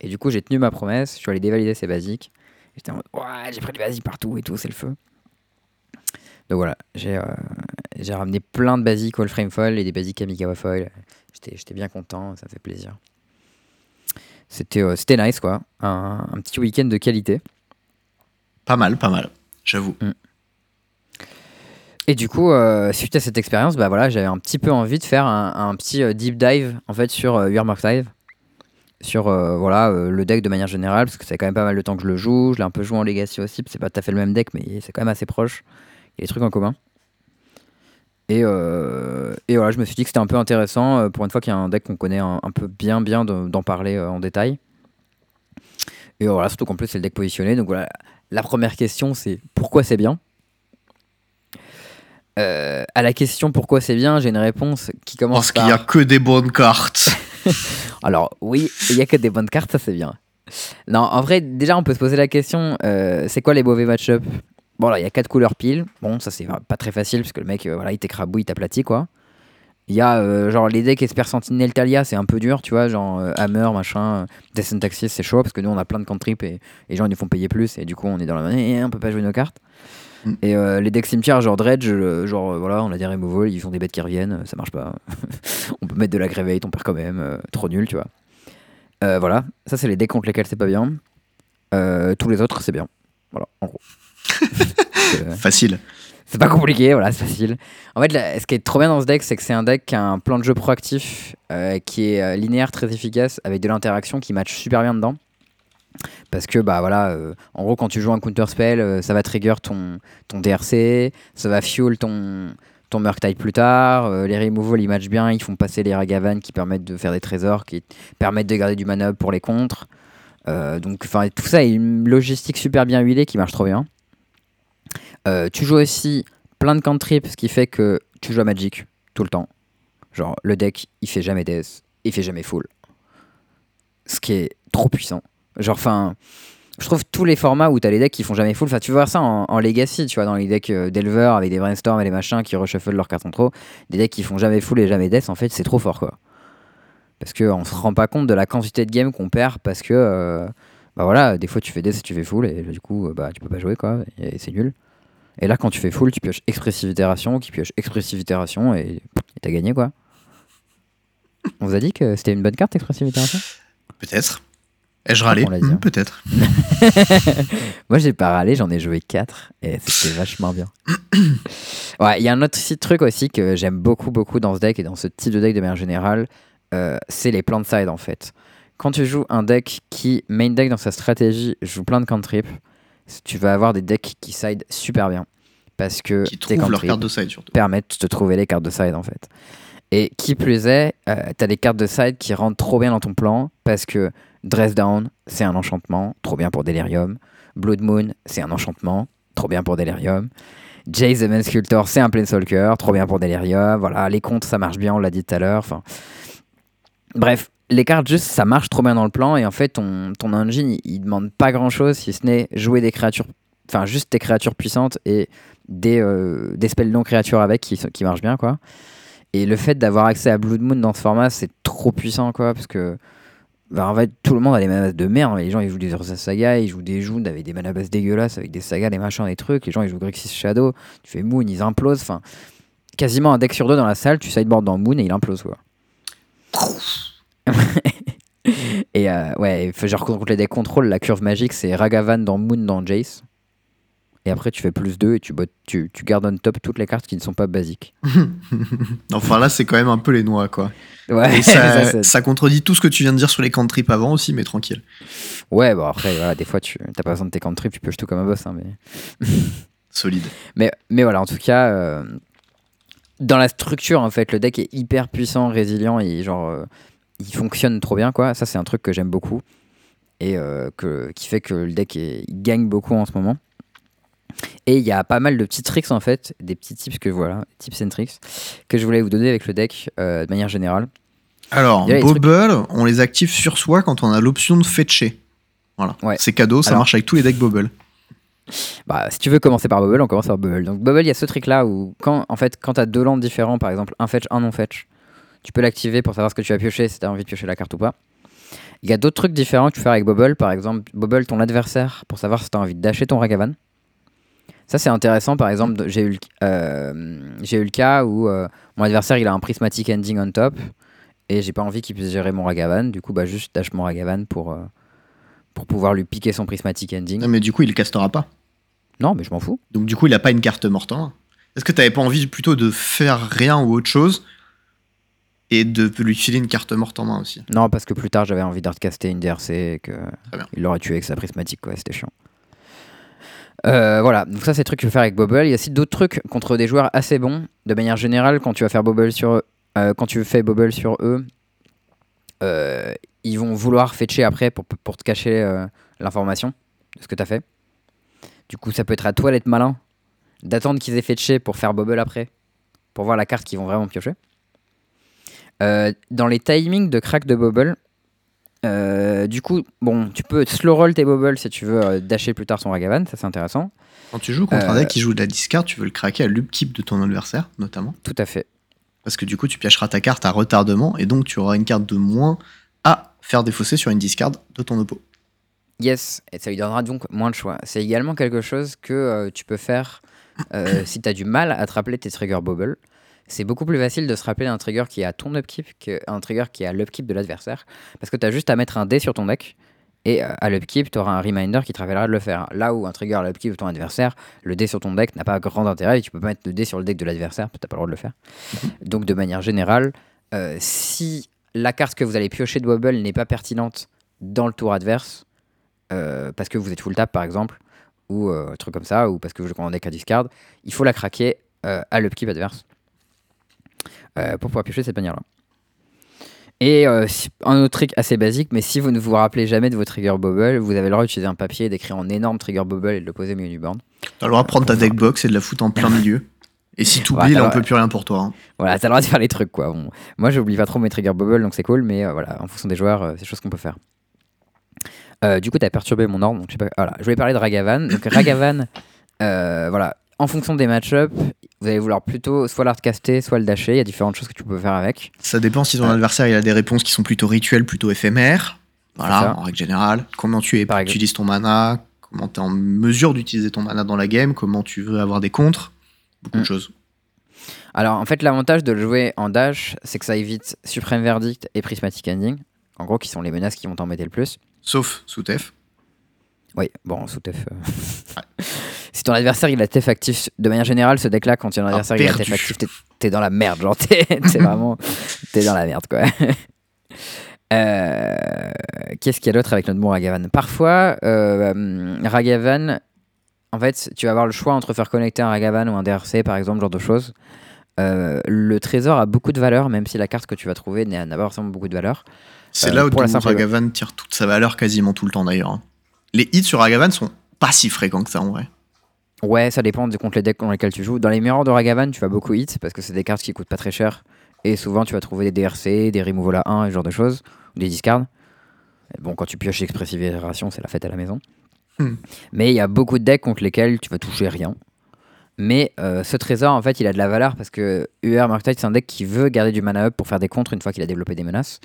Et du coup, j'ai tenu ma promesse, je suis allé dévalider ces basiques. J'étais en mode, ouais, j'ai pris des basiques partout et tout, c'est le feu. Donc voilà, j'ai euh, ramené plein de basiques Wallframe Foil et des basiques Kamikawa Foil. J'étais j'étais bien content, ça fait plaisir. C'était euh, c'était nice quoi, un, un petit week-end de qualité. pas mal pas mal j'avoue Et du coup, euh, suite à cette expérience, bah voilà, j'avais un petit peu envie de faire un, un petit euh, deep dive en fait sur euh, Dive, sur euh, voilà le deck de manière générale, parce que c'est quand même pas mal de temps que je le joue. Je l'ai un peu joué en Legacy aussi, c'est pas tout à fait le même deck, mais c'est quand même assez proche. Il y a des trucs en commun. Et, euh, et voilà, je me suis dit que c'était un peu intéressant euh, pour une fois qu'il y a un deck qu'on connaît un, un peu bien, bien de- d'en parler euh, en détail. Et voilà, surtout qu'en plus c'est le deck positionné. Donc voilà, la première question c'est pourquoi c'est bien? Euh, À la question pourquoi c'est bien, j'ai une réponse qui commence parce qu'il par... y a que des bonnes cartes Alors oui, il y a que des bonnes cartes, ça c'est bien. Non, en vrai, déjà on peut se poser la question, euh, c'est quoi les mauvais match-up? Bon là, il y a quatre couleurs pile. Bon, ça c'est pas très facile parce que le mec, euh, voilà, il t'écrabouille, il t'aplatit quoi. Il y a euh, genre les decks Esper Sentinel Talia, c'est un peu dur, tu vois, genre euh, Hammer, machin, Death Taxis, c'est chaud parce que nous on a plein de cantrips et les gens ils nous font payer plus et du coup on est dans la monnaie, on peut pas jouer nos cartes. Mm. Et euh, les decks cimetière, genre Dredge, genre voilà, on a des removal, ils font des bêtes qui reviennent, ça marche pas. on peut mettre de la Gravate, on perd quand même, trop nul, tu vois. Voilà, ça c'est les decks contre lesquels c'est pas bien. Tous les autres c'est bien. Voilà, en gros. Facile c'est pas compliqué, voilà, c'est facile. En fait, ce qui est trop bien dans ce deck, c'est que c'est un deck qui a un plan de jeu proactif, euh, qui est euh, linéaire, très efficace, avec de l'interaction qui match super bien dedans. Parce que, bah voilà, euh, en gros, quand tu joues un counter spell, ça va trigger ton, ton DRC, ça va fuel ton, ton Murktide plus tard. les removals, ils matchent bien, ils font passer les Ragavan qui permettent de faire des trésors, qui permettent de garder du mana up pour les contres. Donc, enfin, tout ça est une logistique super bien huilée qui marche trop bien. Euh, tu joues aussi plein de cantrips, ce qui fait que tu joues à Magic tout le temps. Genre, le deck, il fait jamais death, il fait jamais full. Ce qui est trop puissant. Genre, enfin, je trouve tous les formats où t'as les decks qui font jamais full. Enfin, tu vois ça en, Legacy, tu vois, dans les decks euh, d'éleveurs avec des brainstorms et les machins qui reshuffle leurs cartes en trop. Des decks qui font jamais full et jamais death, en fait, c'est trop fort, quoi. Parce qu'on se rend pas compte de la quantité de game qu'on perd parce que, euh, bah voilà, des fois tu fais death et tu fais full et du coup, euh, bah tu peux pas jouer, quoi, et c'est nul. Et là, quand tu fais full, tu pioches expressive itération, qui pioche expressive itération et t'as gagné, quoi. On vous a dit que c'était une bonne carte, expressive itération? Peut-être. Ai-je râlé? L'a dit, Hmm, hein. Peut-être. Moi, j'ai pas râlé, j'en ai joué 4 et c'était vachement bien. Ouais, il y a un autre petit truc aussi que j'aime beaucoup, beaucoup dans ce deck et dans ce type de deck de manière générale, euh, c'est les plans de side en fait. Quand tu joues un deck qui, main deck dans sa stratégie, joue plein de cantrips, tu vas avoir des decks qui side super bien. Parce que Qui tes trouvent leur cantrips carte de side surtout. permettent de trouver les cartes de side en fait. Et qui plus est, euh, t'as des cartes de side qui rentrent trop bien dans ton plan parce que Dress Down, c'est un enchantement, trop bien pour Delirium. Blood Moon, c'est un enchantement, trop bien pour Delirium. Jace the Man Sculptor, c'est un Planeswalker, trop bien pour Delirium. Voilà, les comptes, ça marche bien, on l'a dit tout à l'heure. Enfin, Bref, les cartes, juste, ça marche trop bien dans le plan. Et en fait, ton, ton engine, il, demande pas grand chose si ce n'est jouer des créatures, enfin, juste des créatures puissantes et des, euh, des spells non créatures avec qui, qui marchent bien, quoi. Et le fait d'avoir accès à Blood Moon dans ce format, c'est trop puissant, quoi, parce que bah, en fait, tout le monde a des manas de merde. Les gens, ils jouent des Urza Saga, ils jouent des Jund avec des manas bases dégueulasses, avec des sagas, des machins, des trucs. Les gens, ils jouent Grixis Shadow, tu fais Moon, ils implosent. Enfin, quasiment un deck sur deux dans la salle, tu sideboard dans Moon et il implose, quoi. et euh, ouais, genre contre les decks contrôle, la curve magique, c'est Ragavan dans Moon dans Jace. Et après, tu fais plus 2 et tu, tu, tu gardes on top toutes les cartes qui ne sont pas basiques. Enfin là, c'est quand même un peu les noix, quoi. Ouais, Et ça, ça, c'est- ça contredit tout ce que tu viens de dire sur les cantrips avant aussi, mais tranquille. ouais, bon après, voilà, des fois, tu t'as pas besoin de tes cantrips, tu peux tout comme un boss. hein, mais... Solide. Mais, mais voilà, en tout cas, euh, dans la structure, en fait, le deck est hyper puissant, résilient et genre, euh, il fonctionne trop bien, quoi. Ça, c'est un truc que j'aime beaucoup et euh, que, qui fait que le deck est- il gagne beaucoup en ce moment. Et il y a pas mal de petits tricks, en fait, des petits tips que voilà, tips and tricks, que je voulais vous donner avec le deck euh, de manière générale. Alors, Bobble, on les active sur soi quand on a l'option de fetcher. Voilà. Ouais. C'est cadeau, ça Alors- marche avec tous les decks Bobble. Bah, si tu veux commencer par Bubble, on commence par Bubble. Donc Bubble, il y a ce trick là où quand en fait quand tu as deux landes différents, par exemple un fetch, un non fetch, tu peux l'activer pour savoir ce que tu as pioché, si tu as envie de piocher la carte ou pas. Il y a d'autres trucs différents que tu peux faire avec Bubble, par exemple Bubble ton adversaire pour savoir si tu as envie de dasher ton Ragavan. Ça c'est intéressant, par exemple j'ai eu, le- euh, eu le cas où euh, mon adversaire il a un prismatic ending on top et j'ai pas envie qu'il puisse gérer mon Ragavan, du coup bah juste dash mon Ragavan pour, euh, pour pouvoir lui piquer son prismatic ending. Non, mais du coup, il le castera pas. Non mais je m'en fous. Donc du coup, il a pas une carte main. Est-ce que t'avais pas envie plutôt de faire rien ou autre chose et de lui filer une carte morte en main aussi Non, parce que plus tard, j'avais envie d'artcaster une DRC et que Très bien. il l'aurait tué avec sa prismatique, quoi. C'était chiant. Euh, voilà, donc ça c'est le truc que je peux faire avec Bobble. Il y a aussi d'autres trucs contre des joueurs assez bons. De manière générale, quand tu vas faire Bobble sur eux, euh, quand tu fais Bobble sur eux, euh, ils vont vouloir fetcher après pour, pour te cacher l'information de ce que tu as fait. Du coup, ça peut être à toi d'être malin, d'attendre qu'ils aient fetché pour faire Bobble après, pour voir la carte qu'ils vont vraiment piocher. Euh, dans les timings de crack de Bobble, euh, du coup, bon, tu peux slow roll tes Bobble si tu veux euh, dasher plus tard son Ragavan, ça c'est intéressant. Quand tu joues contre un deck qui joue de la discard, tu veux le craquer à l'upkeep de ton adversaire, notamment. Tout à fait. Parce que du coup, tu piocheras ta carte à retardement et donc tu auras une carte de moins à faire défausser sur une discard de ton oppo. Yes, et ça lui donnera donc moins de choix. C'est également quelque chose que euh, tu peux faire euh, si tu as du mal à te rappeler tes triggers Bobble. C'est beaucoup plus facile de se rappeler un trigger qui est à ton upkeep qu'un trigger qui est à l'upkeep de l'adversaire. Parce que tu as juste à mettre un dé sur ton deck. Et euh, à l'upkeep, tu auras un reminder qui te rappellera de le faire. Là où un trigger à l'upkeep de ton adversaire, le dé sur ton deck n'a pas grand intérêt et tu peux pas mettre le dé sur le deck de l'adversaire, tu n'as pas le droit de le faire. Donc de manière générale, euh, si la carte que vous allez piocher de Bobble n'est pas pertinente dans le tour adverse, euh, parce que vous êtes full tap par exemple, ou euh, un truc comme ça, ou parce que vous jouez en deck à discard, il faut la craquer à l'upkeep adverse euh, pour pouvoir piocher cette manière-là. Et euh, un autre trick assez basique, mais si vous ne vous rappelez jamais de vos trigger bubble, vous avez le droit d'utiliser un papier, d'écrire en énorme trigger bubble et de le poser au milieu du board. T'as le droit de prendre ta deck box et de la foutre en plein milieu. Et si t'oublies, Ouais, là, on t'as- peut plus rien pour toi. hein. Voilà, t'as le droit de faire les trucs quoi. Bon, moi, j'oublie pas trop mes trigger bubble, donc c'est cool, mais euh, voilà, en fonction des joueurs, euh, c'est des choses qu'on peut faire. Euh, du coup, tu as perturbé mon ordre. Donc je, sais pas, voilà. je voulais parler de Ragavan. Donc Ragavan, voilà. En fonction des match-up, vous allez vouloir plutôt soit l'hardcaster, soit le dasher. Il y a différentes choses que tu peux faire avec. Ça dépend si ton adversaire il a des réponses qui sont plutôt rituelles, plutôt éphémères. Voilà, en règle générale. Comment tu es, utilises ton mana, comment tu es en mesure d'utiliser ton mana dans la game, comment tu veux avoir des contres, beaucoup de mm. choses. Alors en fait, l'avantage de le jouer en dash, c'est que ça évite Supreme Verdict et Prismatic Ending, en gros, qui sont les menaces qui vont t'embêter le plus. Sauf sous TF. Oui, bon, sous TF. Euh. si ton adversaire il a TF actif, de manière générale, ce deck là, quand il un adversaire qui a TF actif, t'es dans la merde. Genre, t'es vraiment. T'es dans la merde, quoi. Euh, qu'est-ce qu'il y a d'autre avec notre bon Ragavan? Parfois, euh, Ragavan, en fait, tu vas avoir le choix entre faire connecter un Ragavan ou un DRC, par exemple, genre de choses. le trésor a beaucoup de valeur, même si la carte que tu vas trouver n'a pas forcément beaucoup de valeur. C'est là où Ragavan tire toute sa valeur quasiment tout le temps d'ailleurs. Les hits sur Ragavan sont pas si fréquents que ça en vrai. Ouais, ça dépend de contre les decks dans lesquels tu joues. Dans les mirrors de Ragavan, tu vas beaucoup hit parce que c'est des cartes qui coûtent pas très cher. Et souvent, tu vas trouver des DRC, des removal à 1, ce genre de choses, ou des discards. Bon, quand tu pioches Expressive Itération, c'est la fête à la maison. Hmm. Mais il y a beaucoup de decks contre lesquels tu vas toucher rien. Mais euh, ce trésor, en fait, il a de la valeur parce que UR Murktide, c'est un deck qui veut garder du mana up pour faire des contres une fois qu'il a développé des menaces.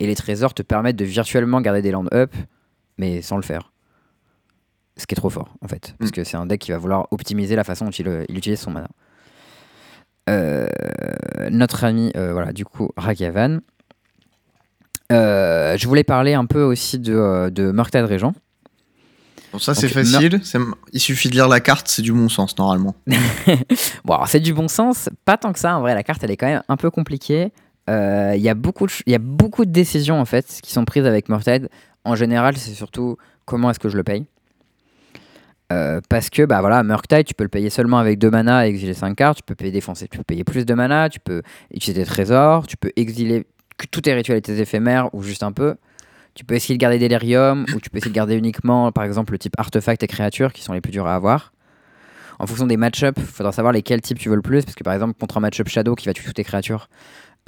Et les trésors te permettent de virtuellement garder des land up, mais sans le faire. Ce qui est trop fort, en fait. Parce mm. que c'est un deck qui va vouloir optimiser la façon dont il, euh, utilise son mana. Euh, notre ami, euh, voilà, du coup, Ragavan. je voulais parler un peu aussi de, de Murktide Régent. Bon, ça, c'est facile. Il suffit de lire la carte, c'est du bon sens, normalement. bon, alors, c'est du bon sens. Pas tant que ça. En vrai, la carte, elle est quand même un peu compliquée. Il y, a beaucoup de, y a beaucoup de décisions en fait qui sont prises avec Murktide. En général, c'est surtout comment est-ce que je le paye. Euh, parce que bah voilà, Murktide, tu peux le payer seulement avec 2 mana et exiler 5 cartes, tu peux payer défoncer, tu peux payer plus de mana, tu peux utiliser des trésors, tu peux exiler tous tes rituels et tes éphémères ou juste un peu. Tu peux essayer de garder Delirium ou tu peux essayer de garder uniquement par exemple le type artefact et créatures qui sont les plus durs à avoir. En fonction des match-up, il faudra savoir lesquels types tu veux le plus parce que par exemple contre un match-up Shadow qui va tuer toutes tes créatures,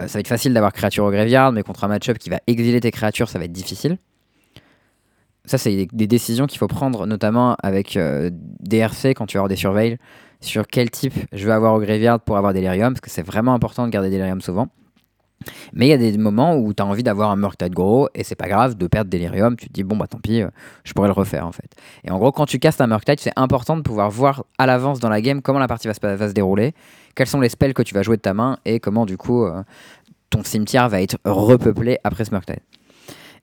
euh, ça va être facile d'avoir créature au graveyard, mais contre un match-up qui va exiler tes créatures, ça va être difficile. Ça, c'est des décisions qu'il faut prendre, notamment avec euh, DRC quand tu vas avoir des surveils, sur quel type je vais avoir au graveyard pour avoir Delirium, parce que c'est vraiment important de garder Delirium souvent. Mais il y a des moments où tu as envie d'avoir un Murktide gros et c'est pas grave de perdre Delirium. Tu te dis, bon, bah tant pis, euh, je pourrais le refaire en fait. Et en gros, quand tu castes un Murktide, c'est important de pouvoir voir à l'avance dans la game comment la partie va se, dérouler, quels sont les spells que tu vas jouer de ta main et comment du coup euh, ton cimetière va être repeuplé après ce Murktide.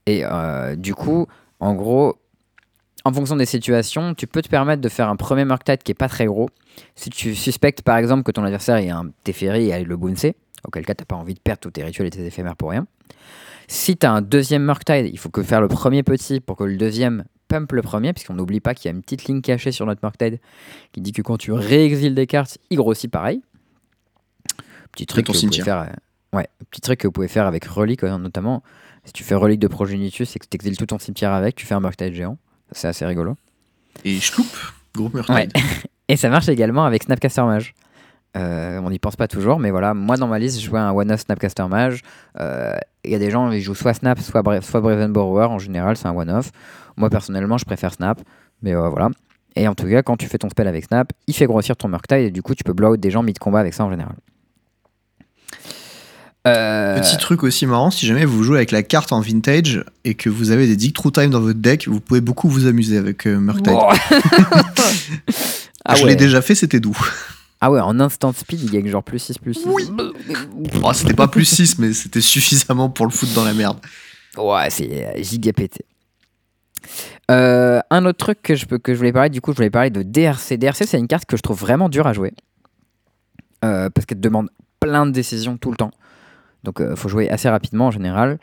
Et euh, du coup, en gros, en fonction des situations, tu peux te permettre de faire un premier Murktide qui est pas très gros. Si tu suspectes par exemple que ton adversaire est un Teferi et a le Boonsé, auquel cas tu n'as pas envie de perdre tous tes rituels et tes éphémères pour rien. Si tu as un deuxième Murktide, il faut que faire le premier petit pour que le deuxième pump le premier, puisqu'on n'oublie pas qu'il y a une petite ligne cachée sur notre Murktide qui dit que quand tu réexiles des cartes, il grossit pareil. Petit truc que vous pouvez faire, euh, ouais, petit truc que vous pouvez faire avec Relic euh, notamment. Si tu fais Relic de Progenitus c'est que tu exiles tout ton cimetière avec, tu fais un Murktide géant. C'est assez rigolo. Et loupe groupe Murktide. Et ça marche également avec Snapcaster Mage. Euh, on n'y pense pas toujours, mais voilà, moi dans ma liste, je jouais un one-off Snapcaster Mage. Il euh, y a des gens, ils jouent soit Snap, soit, Bra soit Braven Borrower. En général, c'est un one-off. Moi personnellement, je préfère Snap, mais euh, voilà. Et en tout cas, quand tu fais ton spell avec Snap, il fait grossir ton Murktide et du coup, tu peux blow out des gens mid-combat avec ça en général. Petit truc aussi marrant, si jamais vous jouez avec la carte en vintage et que vous avez des Dig True Time dans votre deck, vous pouvez beaucoup vous amuser avec Murktide. ah je l'ai déjà fait, c'était doux. Ah ouais, en instant speed, il gagne genre plus 6, plus 6. Oui. Oh, c'était pas plus 6, mais c'était suffisamment pour le foutre dans la merde. Ouais, c'est giga pété. Euh, un autre truc que je, peux, que je voulais parler, du coup, je voulais parler de DRC. DRC, c'est une carte que je trouve vraiment dure à jouer. Euh, parce qu'elle demande plein de décisions tout le temps. Donc, il euh, faut jouer assez rapidement en général.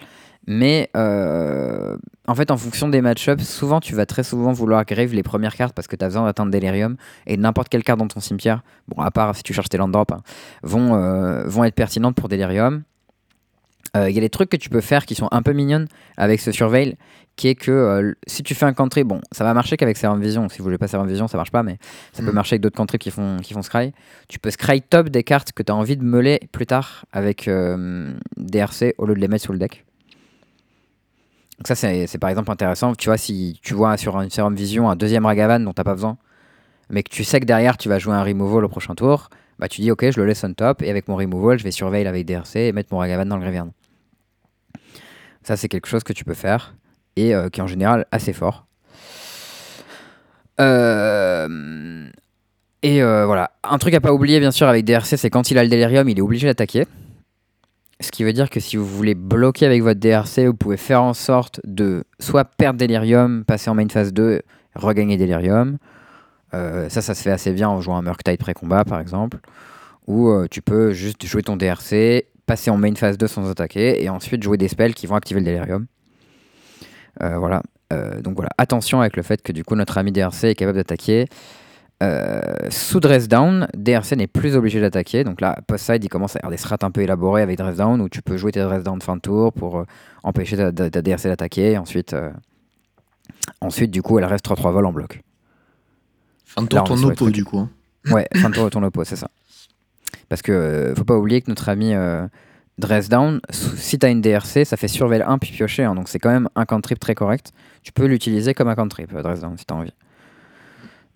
Mais euh, en fait, en fonction des match-ups, souvent tu vas très souvent vouloir grave les premières cartes parce que tu as besoin d'atteindre Delirium. Et n'importe quelle carte dans ton cimetière, bon, à part si tu cherches tes land drops, hein, vont, euh, vont être pertinentes pour Delirium. Euh, il y a des trucs que tu peux faire qui sont un peu mignonnes avec ce Surveil, qui est que si tu fais un country, bon, ça va marcher qu'avec Serum Vision. Si vous voulez pas Serum Vision, ça marche pas, mais ça peut mm. marcher avec d'autres country qui font, qui font scry. Tu peux scry top des cartes que tu as envie de meuler plus tard avec DRC au lieu de les mettre sur le deck. Donc ça, c'est c'est par exemple intéressant. Tu vois, si tu vois sur une Serum Vision un deuxième Ragavan dont t'as pas besoin, mais que tu sais que derrière tu vas jouer un removal au prochain tour, bah tu dis ok, je le laisse on top et avec mon removal, je vais surveiller avec DRC et mettre mon Ragavan dans le graveyard. Ça, c'est quelque chose que tu peux faire et euh, qui est en général assez fort. Euh, Et euh, voilà. Un truc à pas oublier, bien sûr, avec DRC, c'est quand il a le délirium, il est obligé d'attaquer. Ce qui veut dire que si vous voulez bloquer avec votre DRC, vous pouvez faire en sorte de soit perdre délirium, passer en main phase 2, regagner délirium. Euh, ça, ça se fait assez bien en jouant un Murktide pré-combat, par exemple. Ou euh, tu peux juste jouer ton DRC, passer en main phase 2 sans attaquer, et ensuite jouer des spells qui vont activer le délirium. Euh, voilà. Donc voilà, attention avec le fait que du coup notre ami DRC est capable d'attaquer. Sous dress down, DRC n'est plus obligé d'attaquer. Donc là, post-side, il commence à avoir des strats un peu élaborés avec dress down où tu peux jouer tes dress down fin de tour pour empêcher ta, DRC d'attaquer. Ensuite, ensuite, du coup, elle reste 3-3 vol en bloc. Fin de tour ton oppo, du coup. hein. Ouais, fin de tour ton oppo, c'est ça. Parce que euh, faut pas oublier que notre ami euh, dress down, sous- si t'as une DRC, ça fait surveil 1 puis piocher. hein. donc c'est quand même un cantrip très correct. Tu peux l'utiliser comme un cantrip, euh, dress down, si t'as envie.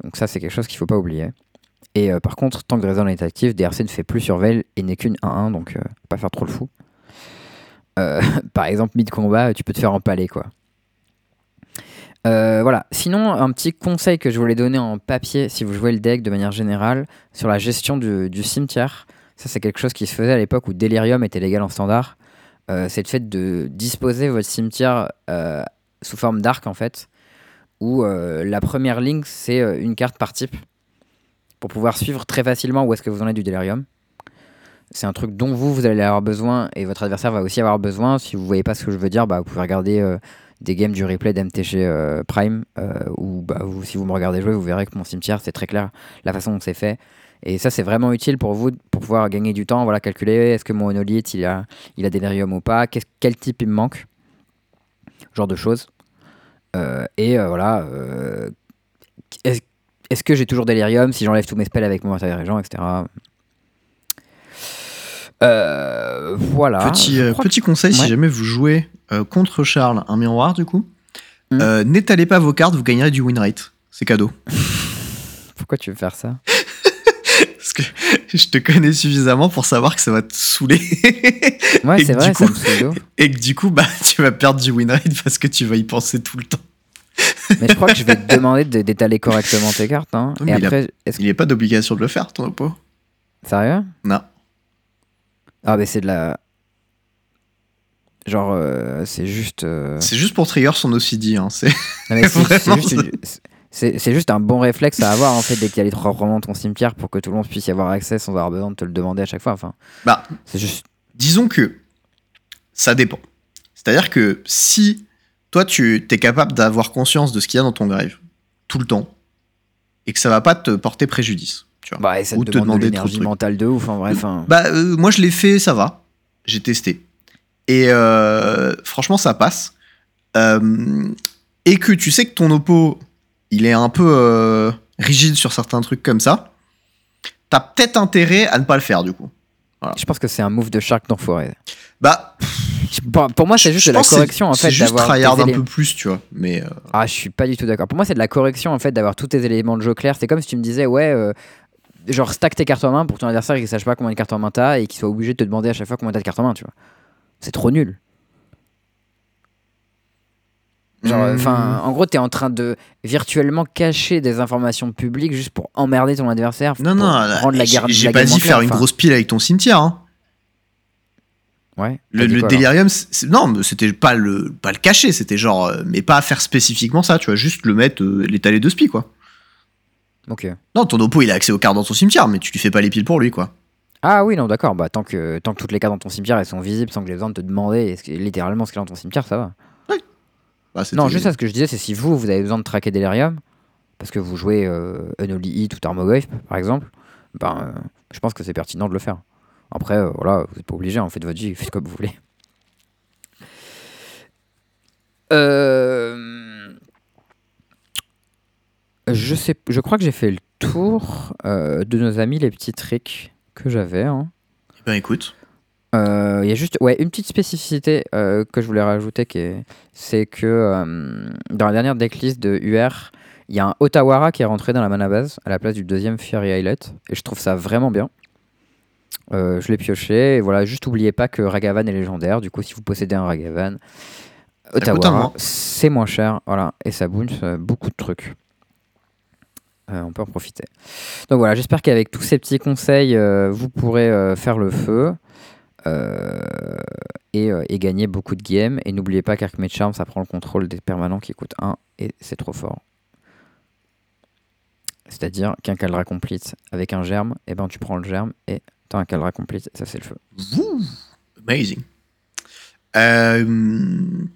Donc ça, c'est quelque chose qu'il faut pas oublier. Et euh, par contre, tant que dress down est actif, DRC ne fait plus surveil et n'est qu'une 1-1, donc pas faire trop le fou. Par exemple, mid-combat, tu peux te faire empaler, quoi. Euh, voilà. Sinon, un petit conseil que je voulais donner en papier, si vous jouez le deck de manière générale, sur la gestion du, cimetière. Ça, c'est quelque chose qui se faisait à l'époque où Delirium était légal en standard. Euh, c'est le fait de disposer votre cimetière euh, sous forme d'arc, en fait. Où la première ligne, c'est une carte par type. Pour pouvoir suivre très facilement où est-ce que vous en êtes du Delirium. C'est un truc dont vous, vous allez avoir besoin et votre adversaire va aussi avoir besoin. Si vous voyez pas ce que je veux dire, bah, vous pouvez regarder des games du replay d'MTG euh, Prime euh, ou bah, vous- si vous me regardez jouer, vous verrez que mon cimetière, c'est très clair la façon dont c'est fait. Et ça, c'est vraiment utile pour vous pour pouvoir gagner du temps. Voilà, calculer est-ce que mon monolithe il a, il a Delirium ou pas, quel type il me manque, genre de choses. Euh, et voilà, est-ce que j'ai toujours Delirium si j'enlève tous mes spells avec mon matériel etc. Euh, voilà. Petit, euh, conseil, si jamais vous jouez euh, contre Charles un miroir, du coup, euh, n'étalez pas vos cartes, vous gagnerez du win rate. C'est cadeau. Pourquoi tu veux faire ça? Parce que je te connais suffisamment pour savoir que ça va te saouler. Ouais, c'est vrai, du ça coup- me saoule. Et que du coup, bah, tu vas perdre du win rate parce que tu vas y penser tout le temps. Mais je crois que je vais te demander de- d'étaler correctement tes cartes. Hein. Oui, Et mais il après, n'y a pas d'obligation de le faire, ton oppo. Sérieux? Non. Ah, mais c'est de la. Genre, euh, c'est juste. euh, C'est juste pour trigger son OCD. Hein. C'est... non, mais c'est- c'est Vraiment, juste une- c'est- c'est juste un bon réflexe à avoir en fait dès qu'il y a les trois romans de ton cimetière pour que tout le monde puisse y avoir accès sans avoir besoin de te le demander à chaque fois. Enfin, Bah, c'est juste. disons que ça dépend. C'est-à-dire que si toi, tu es capable d'avoir conscience de ce qu'il y a dans ton grave tout le temps et que ça va pas te porter préjudice, tu vois. Bah, et ça Ou te te demande de demander trop de trucs. mentale de ouf. En. Bah, euh, moi, je l'ai fait, ça va. J'ai testé. Et euh, franchement, ça passe. Euh, et que tu sais que ton oppo, il est un peu rigide sur certains trucs comme ça, t'as peut-être intérêt à ne pas le faire, du coup. Je pense que c'est un move de Shark d'enfoiré. Bah, Pour, pour moi, c'est juste de la correction en c'est fait juste d'avoir. tryhard un peu plus, tu vois. Mais euh, Ah, je suis pas du tout d'accord. Pour moi, c'est de la correction en fait d'avoir tous tes éléments de jeu clairs. C'est comme si tu me disais, ouais, euh, genre stack tes cartes en main pour ton adversaire qui sache pas combien de cartes en main t'as et qu'il soit obligé de te demander à chaque fois combien t'as de cartes en main, tu vois. C'est trop nul. Genre, hmm, enfin, en gros, t'es en train de virtuellement cacher des informations publiques juste pour emmerder ton adversaire. Non, non, rendre la guerre. j'ai pas dit faire une grosse pile avec ton cimetière. Hein. Ouais. Le, quoi, délirium, non, mais c'était pas le, pas le cacher, c'était genre, euh, mais pas faire spécifiquement ça, tu vois, juste le mettre, euh, l'étaler de spi, quoi. Ok. Non, ton oppo, il a accès aux cartes dans ton cimetière, mais tu lui fais pas les piles pour lui, quoi. Ah oui, non, d'accord. Bah, tant que, tant que toutes les cartes dans ton cimetière elles sont visibles sans que j'ai besoin de te demander littéralement ce qu'il y a dans ton cimetière, ça va. Bah, c'était- Non, juste ça, ce que je disais, c'est si vous, vous avez besoin de traquer Delirium, parce que vous jouez euh, Unholy Heat ou Tarmogoyf, par exemple, ben, euh, je pense que c'est pertinent de le faire. Après, euh, voilà, vous n'êtes pas obligé, en fait, votre vie, faites comme vous voulez. Euh, Je, sais, je crois que j'ai fait le tour euh, de nos amis, les petits tricks que j'avais. hein. Eh Ben écoute, Euh, Il y a juste ouais, une petite spécificité euh, que je voulais rajouter, c'est que dans la dernière decklist de UR, il y a un Otawara qui est rentré dans la mana base à la place du deuxième Fury Highlight, et je trouve ça vraiment bien. Je l'ai pioché, et voilà, juste oubliez pas que Ragavan est légendaire, du coup si vous possédez un Ragavan, Otawara, c'est moins cher, voilà, et ça bounce beaucoup de trucs. Euh, on peut en profiter. Donc voilà, j'espère qu'avec tous ces petits conseils, euh, vous pourrez euh, faire le feu et, et gagner beaucoup de games. Et n'oubliez pas qu'Archmage Charm, ça prend le contrôle des permanents qui coûtent 1 et c'est trop fort. C'est-à-dire qu'un Caldra Complete avec un germe, et ben tu prends le germe et t'as un Caldra Complete, ça c'est le feu. Wouh, Amazing.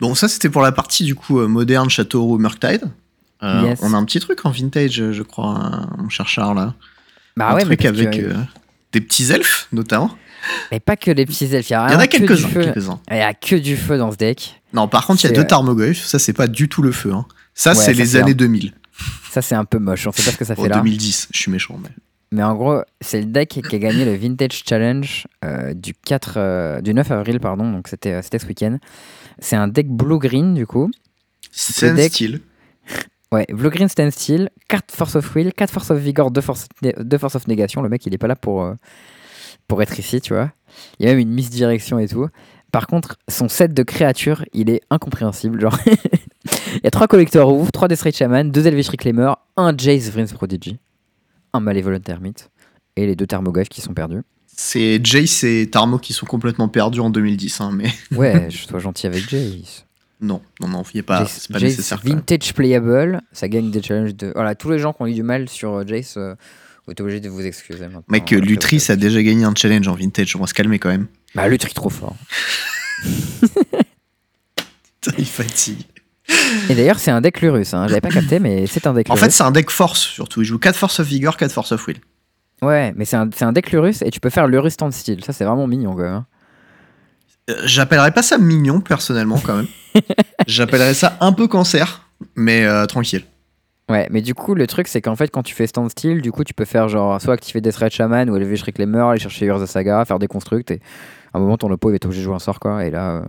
Bon, ça c'était pour la partie du coup moderne Châteauroux Murktide. Euh, Yes. On a un petit truc en vintage, je crois, hein, mon cher Charles. là. Bah un ouais, mais, truc parce que- avec euh, des petits elfes notamment. mais pas que les petits elfes, il y, a Il y en a quelques-uns. Il y a que du feu dans ce deck. Non, par contre, il y a deux euh, Tarmogoyfs. Ça, c'est pas du tout le feu. hein. Ça, Ouais, c'est les années un- 2000. Ça c'est un peu moche, on sait pas ce que ça Bon, fait là. 2010, je suis méchant. Mais... Mais en gros, c'est le deck qui a gagné le Vintage Challenge euh, du, 4, euh, du 9 avril, pardon, donc c'était euh, ce week-end. C'est un deck blue-green du coup. C'est deck- style. Ouais, blue-green standstill, 4 Force of Will, 4 Force of Vigor, 2 Force, 2 force of Négation. Le mec il est pas là pour, euh, pour être ici, tu vois. Il y a même une misdirection et tout. Par contre, son set de créatures, il est incompréhensible. Genre, il y a 3 collecteurs ouf, 3 Death Ray Shaman, 2 Elvish Reclaimer, 1 Jace Vryn's Prodigy, un Malevolent Hermit et les deux Thermoglyphes qui sont perdus. C'est Jace et Tarmo qui sont complètement perdus en 2010. hein, mais Ouais, je sois gentil avec Jace. Non, non, non, il pas, Jace, c'est pas Jace nécessaire. vintage playable, ça gagne des challenges de. Voilà, tous les gens qui ont eu du mal sur euh, Jace, euh, vous êtes obligés de vous excuser maintenant. Mec, Après, Lutris a déjà gagné un challenge en vintage. On va se calmer quand même. Bah, Lutris trop fort. il fatigue. Et d'ailleurs, c'est un deck Lurus, hein. j'avais pas capté, mais c'est un deck En Lurus. fait, c'est un deck force surtout. Il joue 4 Force of Vigor, 4 Force of Will. Ouais, mais c'est un, c'est un deck Lurus et tu peux faire Lurus Standstill. Ça, c'est vraiment mignon quand même. hein. Euh, J'appellerais pas ça mignon personnellement quand même. J'appellerais ça un peu cancer, mais euh, tranquille. Ouais, mais du coup, le truc, c'est qu'en fait, quand tu fais Standstill, du coup, tu peux faire genre soit activer Death Red Shaman ou Elvish Reclaimer, aller chercher Urza Saga, faire des constructs et à un moment, ton oppo il va être obligé de jouer un sort quoi. Et là, euh,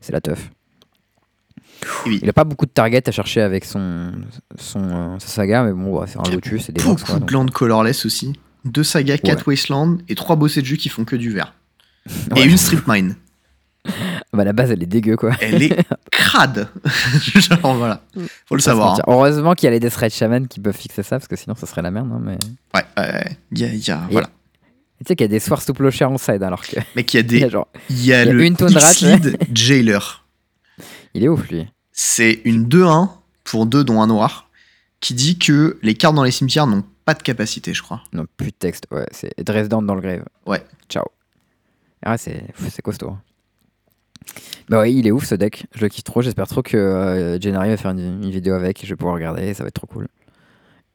c'est la teuf. Oui. Il a pas beaucoup de targets à chercher avec son, son euh, sa saga, mais bon, bah, c'est un Lotus, c'est des Beaucoup quoi. de lands colorless aussi. Deux sagas, 4 Wasteland et 3 bossés de jus qui font que du vert. Ouais. Et une strip mine. Bah, la base, elle est dégueu quoi. Elle est crade. Genre voilà. Faut le Faut pas se savoir. hein. Heureusement qu'il y a les Death Red Shaman qui peuvent fixer ça, parce que sinon, ça serait la merde. hein, mais... Ouais, ouais. Il y a, il y a- Et- voilà. Tu sais qu'il y a des Swarms tout clocher en side, alors que. Mec, il y a il y a des. genre- Il y a il y a le une. X-Lead Jailer. Il est ouf lui. C'est une 2-1 pour 2 dont un noir qui dit que les cartes dans les cimetières n'ont pas de capacité, je crois. Non, plus de texte. Ouais, c'est Dresden dans le grave. Ouais. Ciao. Ah, c'est c'est costaud. Bah oui, il est ouf ce deck. Je le kiffe trop. J'espère trop que euh, Gennari va faire une, une vidéo avec. Je vais pouvoir regarder. Ça va être trop cool.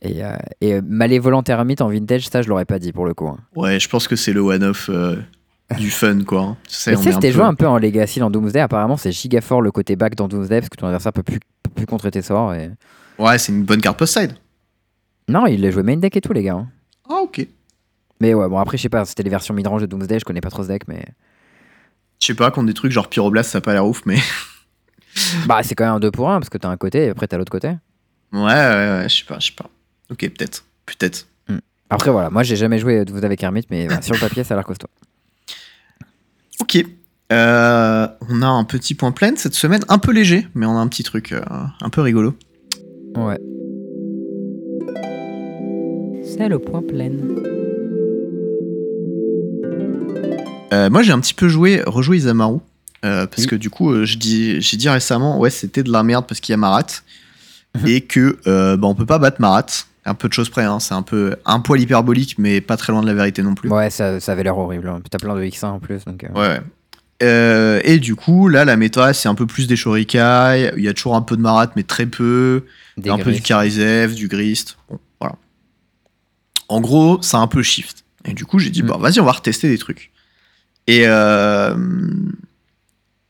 Et, euh, et euh, Malévolant Hermite en vintage, ça je l'aurais pas dit pour le coup. hein. Ouais, je pense que c'est le one-off euh, du fun, quoi. hein. Tu sais, c'était joué un peu en Legacy dans Doomsday. Apparemment, c'est giga fort le côté back dans Doomsday parce que ton adversaire peut plus, peut plus contrer tes sorts. Et... Ouais, c'est une bonne carte post-side. Non, il l'a joué main deck et tout, les gars. hein. Ah, ok. Mais ouais, bon, après, je sais pas, c'était les versions midrange de Doomsday. Je connais pas trop ce deck, mais. Je sais pas, contre des trucs genre Pyroblast, ça a pas l'air ouf, mais. Bah, c'est quand même un 2 pour 1 parce que t'as un côté et après t'as l'autre côté. Ouais, ouais, ouais, je sais pas, je sais pas. Ok, peut-être. Peut-être. Après, voilà, moi j'ai jamais joué Doomsday avec Hermite, mais voilà, sur le papier, ça a l'air costaud. Ok. Euh, on a un petit point plein cette semaine, un peu léger, mais on a un petit truc euh, un peu rigolo. Ouais. C'est le point plein. Euh, moi, j'ai un petit peu joué, rejoué Isamaru. euh, parce Oui. que du coup, euh, j'ai dit récemment, ouais, c'était de la merde parce qu'il y a Marat. Mhm. et que bah, on peut pas battre Marat. Un peu de choses près, hein, c'est un peu un poil hyperbolique, mais pas très loin de la vérité non plus. Ouais, ça, ça avait l'air horrible. hein. T'as plein de X1 en plus, donc. Ouais, ouais. Euh, et du coup, là, la méta, c'est un peu plus des Shorikai. Il y a toujours un peu de Marat, mais très peu. des un peu du. Karizev, du Grist. Bon, voilà. En gros, ça a un peu shift. Et du coup, j'ai dit, Mm. bah, vas-y, on va retester des trucs. Et euh,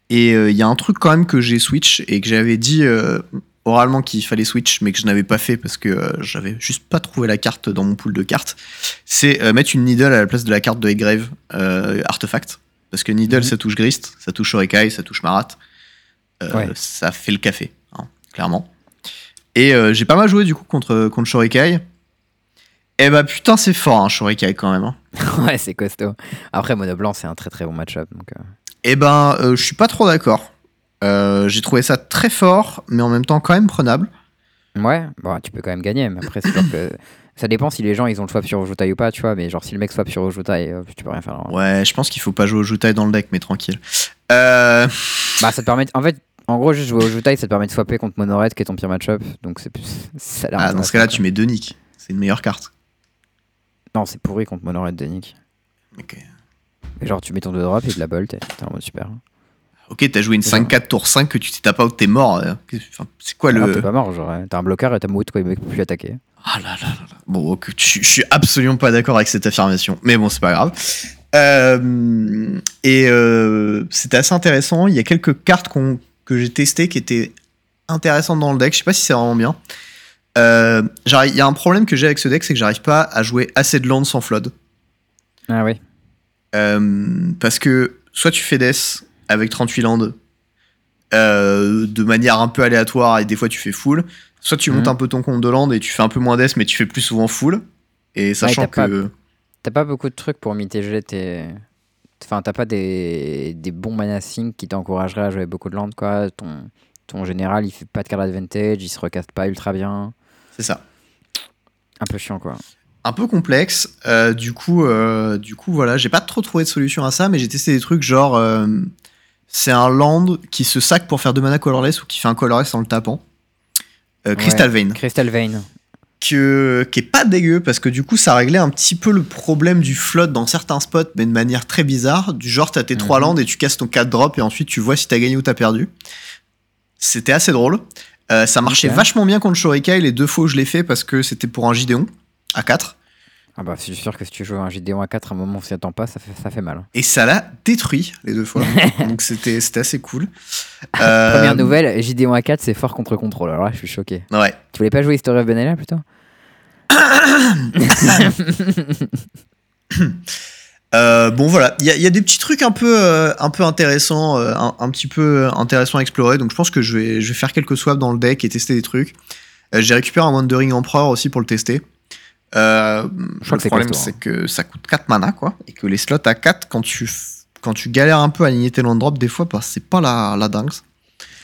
et euh, il y a un truc quand même que j'ai switch et que j'avais dit euh, oralement qu'il fallait switch, mais que je n'avais pas fait parce que euh, j'avais juste pas trouvé la carte dans mon pool de cartes. C'est mettre une needle à la place de la carte de Egrave Artefact. Parce que Needle, Mhm. ça touche Grist, ça touche Shorekai, ça touche Marat. Ouais. Ça fait le café, hein, clairement. Et j'ai pas mal joué du coup contre, contre Shorekai. Eh bah putain, c'est fort, hein, Shorekai quand même. hein. ouais, c'est costaud. Après, Mono Blanc, c'est un très très bon match-up. Donc, euh, Eh ben, euh, je suis pas trop d'accord. Euh, j'ai trouvé ça très fort, mais en même temps quand même prenable. Ouais, bon, tu peux quand même gagner, mais après, c'est sûr que ça dépend si les gens ils ont le swap sur Ojutai ou pas, tu vois. Mais genre, si le mec swap sur Ojutai, tu peux rien faire. alors. Ouais, je pense qu'il faut pas jouer au Jutai dans le deck, mais tranquille. Bah, ça te permet. En fait, en gros, juste jouer Ojutai, ça te permet de swapper contre Monored, qui est ton pire match-up. Donc, c'est plus. ça a l'air ah, dans ce cas-là, tu mets deux Nick. C'est une meilleure carte. Non, c'est pourri contre Monored de Nick. Ok. Mais genre, tu mets ton 2 drop et de la bolt, t'es en mode super. Ok, t'as joué une 5-4 tour 5 que tu t'es tapé out, t'es mort. enfin, c'est quoi Alors, le. t'es pas mort, genre, euh, t'as un bloqueur et t'as Moot, quoi, il peut plus attaquer. Ah là là là là. Bon, ok, je, suis absolument pas d'accord avec cette affirmation, mais bon, c'est pas grave. Euh, et euh, c'était assez intéressant. Il y a quelques cartes qu'on- que j'ai testées qui étaient intéressantes dans le deck. Je sais pas si c'est vraiment bien. Euh, Il y a un problème que j'ai avec ce deck, c'est que j'arrive pas à jouer assez de landes sans flood. Ah oui. Euh, parce que soit tu fais Death avec 38 landes euh, de manière un peu aléatoire et des fois tu fais full, soit tu montes Mhm. un peu ton compte de land et tu fais un peu moins Death mais tu fais plus souvent full. Et sachant que. T'as pas beaucoup de trucs pour mitiger tes. Enfin, t'as pas des, des bons mana sync qui t'encourageraient à jouer beaucoup de land, quoi. Ton, ton général, il fait pas de card advantage, il se recaste pas ultra bien. C'est ça. Un peu chiant, quoi. Un peu complexe. euh, du, coup, euh, du coup, voilà, j'ai pas trop trouvé de solution à ça, mais j'ai testé des trucs genre. euh, c'est un land qui se sac pour faire deux mana colorless ou qui fait un colorless en le tapant. Crystal Vein. Crystal Vein. que, qui est pas dégueu parce que du coup ça réglait un petit peu le problème du float dans certains spots mais de manière très bizarre du genre t'as tes trois Mhm. landes et tu casses ton 4 drop et ensuite tu vois si t'as gagné ou t'as perdu c'était assez drôle Euh, ça marchait vachement bien contre Shorikai les deux fois où je l'ai fait parce que c'était pour un Gideon à 4 Ah bah, je suis sûr que si tu joues un Gideon à 4 à un moment où on s'y attend pas, ça fait, ça fait mal. et ça l'a détruit les deux fois donc c'était c'était assez cool Euh, Première nouvelle, Gideon à 4, c'est fort contre contrôle. Alors là, je suis choqué. ouais Tu voulais pas jouer History of Benella plutôt Euh, bon voilà, il y, a- il y a des petits trucs un peu, euh, un peu intéressants, euh, un, un petit peu intéressants à explorer. Donc je pense que je vais, je vais faire quelques swaps dans le deck et tester des trucs. J'ai récupéré un Wandering Emperor aussi pour le tester. Le problème c'est que ça coûte 4 mana quoi, et que les slots à 4 quand tu, quand tu galères un peu à aligner tes land drops des fois, bah, c'est pas la, la dingue.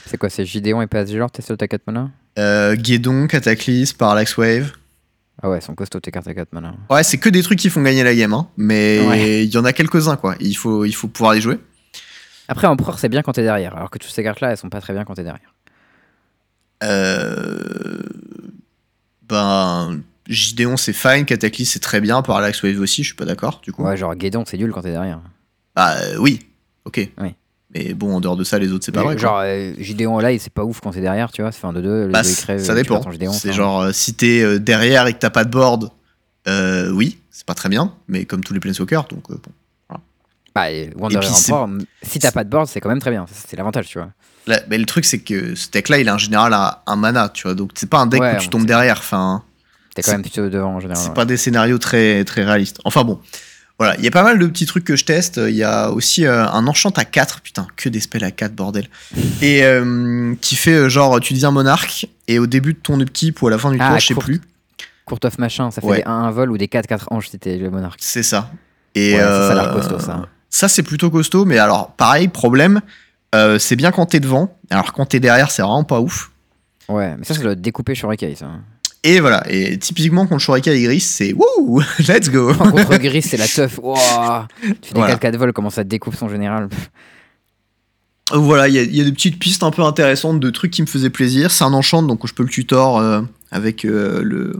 C'est quoi C'est Gideon et PSG genre T'es seul à 4 mana? Euh, Guédon, Cataclysme, Parallax Wave. Ah ouais, ils sont costauds tes cartes à 4 mana. Ouais, c'est que des trucs qui font gagner la game, hein, mais Ouais. il y en a quelques-uns quoi. Il faut, il faut pouvoir les jouer. Après, Empereur, c'est bien quand t'es derrière. Alors que toutes ces cartes-là, elles sont pas très bien quand t'es derrière. Euh... Ben, Gideon c'est fine, Cataclysme c'est très bien, Parallax Wave aussi, je suis pas d'accord du coup. Ouais, genre Guédon, c'est nul quand t'es derrière. Bah euh, oui, ok. Oui. Mais bon, en dehors de ça, les autres c'est pas vrai. genre, euh, Gideon là, c'est pas ouf quand t'es derrière, tu vois. C'est un 2-2, les Bah, deux ils c- crèvent. ça tu dépend. C'est genre, euh, si t'es euh, derrière et que t'as pas de board, euh, oui, c'est pas très bien, mais comme tous les Planeswalkers, donc euh, bon. Bah, et Wanderer puis, c'est- si t'as pas de board, c'est quand même très bien. C'est l'avantage, tu vois. Là, mais le truc c'est que ce deck-là, il est en général à un mana, tu vois, donc c'est pas un deck Ouais, où tu tombes derrière, enfin. T'es C'est- quand même plutôt devant en général. C'est ouais. pas des scénarios très, très réalistes. Enfin bon. Voilà, il y a pas mal de petits trucs que je teste. Il y a aussi euh, un enchant à 4, putain, que des spells à 4, bordel. Et euh, qui fait euh, genre, tu dis un monarque, et au début de ton upkeep ou à la fin du Ah, tour, je sais plus. Court of machin, ça fait Ouais. des 1-1 vol ou des 4-4 anges si t'es le monarque. C'est ça. Et Ouais, ça, ça a l'air costaud, ça. Ça, c'est plutôt costaud, mais alors, pareil, problème, c'est bien quand t'es devant. Alors, quand t'es derrière, c'est vraiment pas ouf. Ouais, mais ça, ça doit être découpé sur Rekai, ça. Et voilà, et typiquement, contre Shurika et Gris, c'est wouh, let's go. Contre Gris, c'est la teuf. Tu fais des Voilà. 4-4 vol, comment ça te découpe son général? Voilà, il y, a- il y a des petites pistes un peu intéressantes de trucs qui me faisaient plaisir. C'est un enchant, donc je peux le tutor euh, avec euh, le,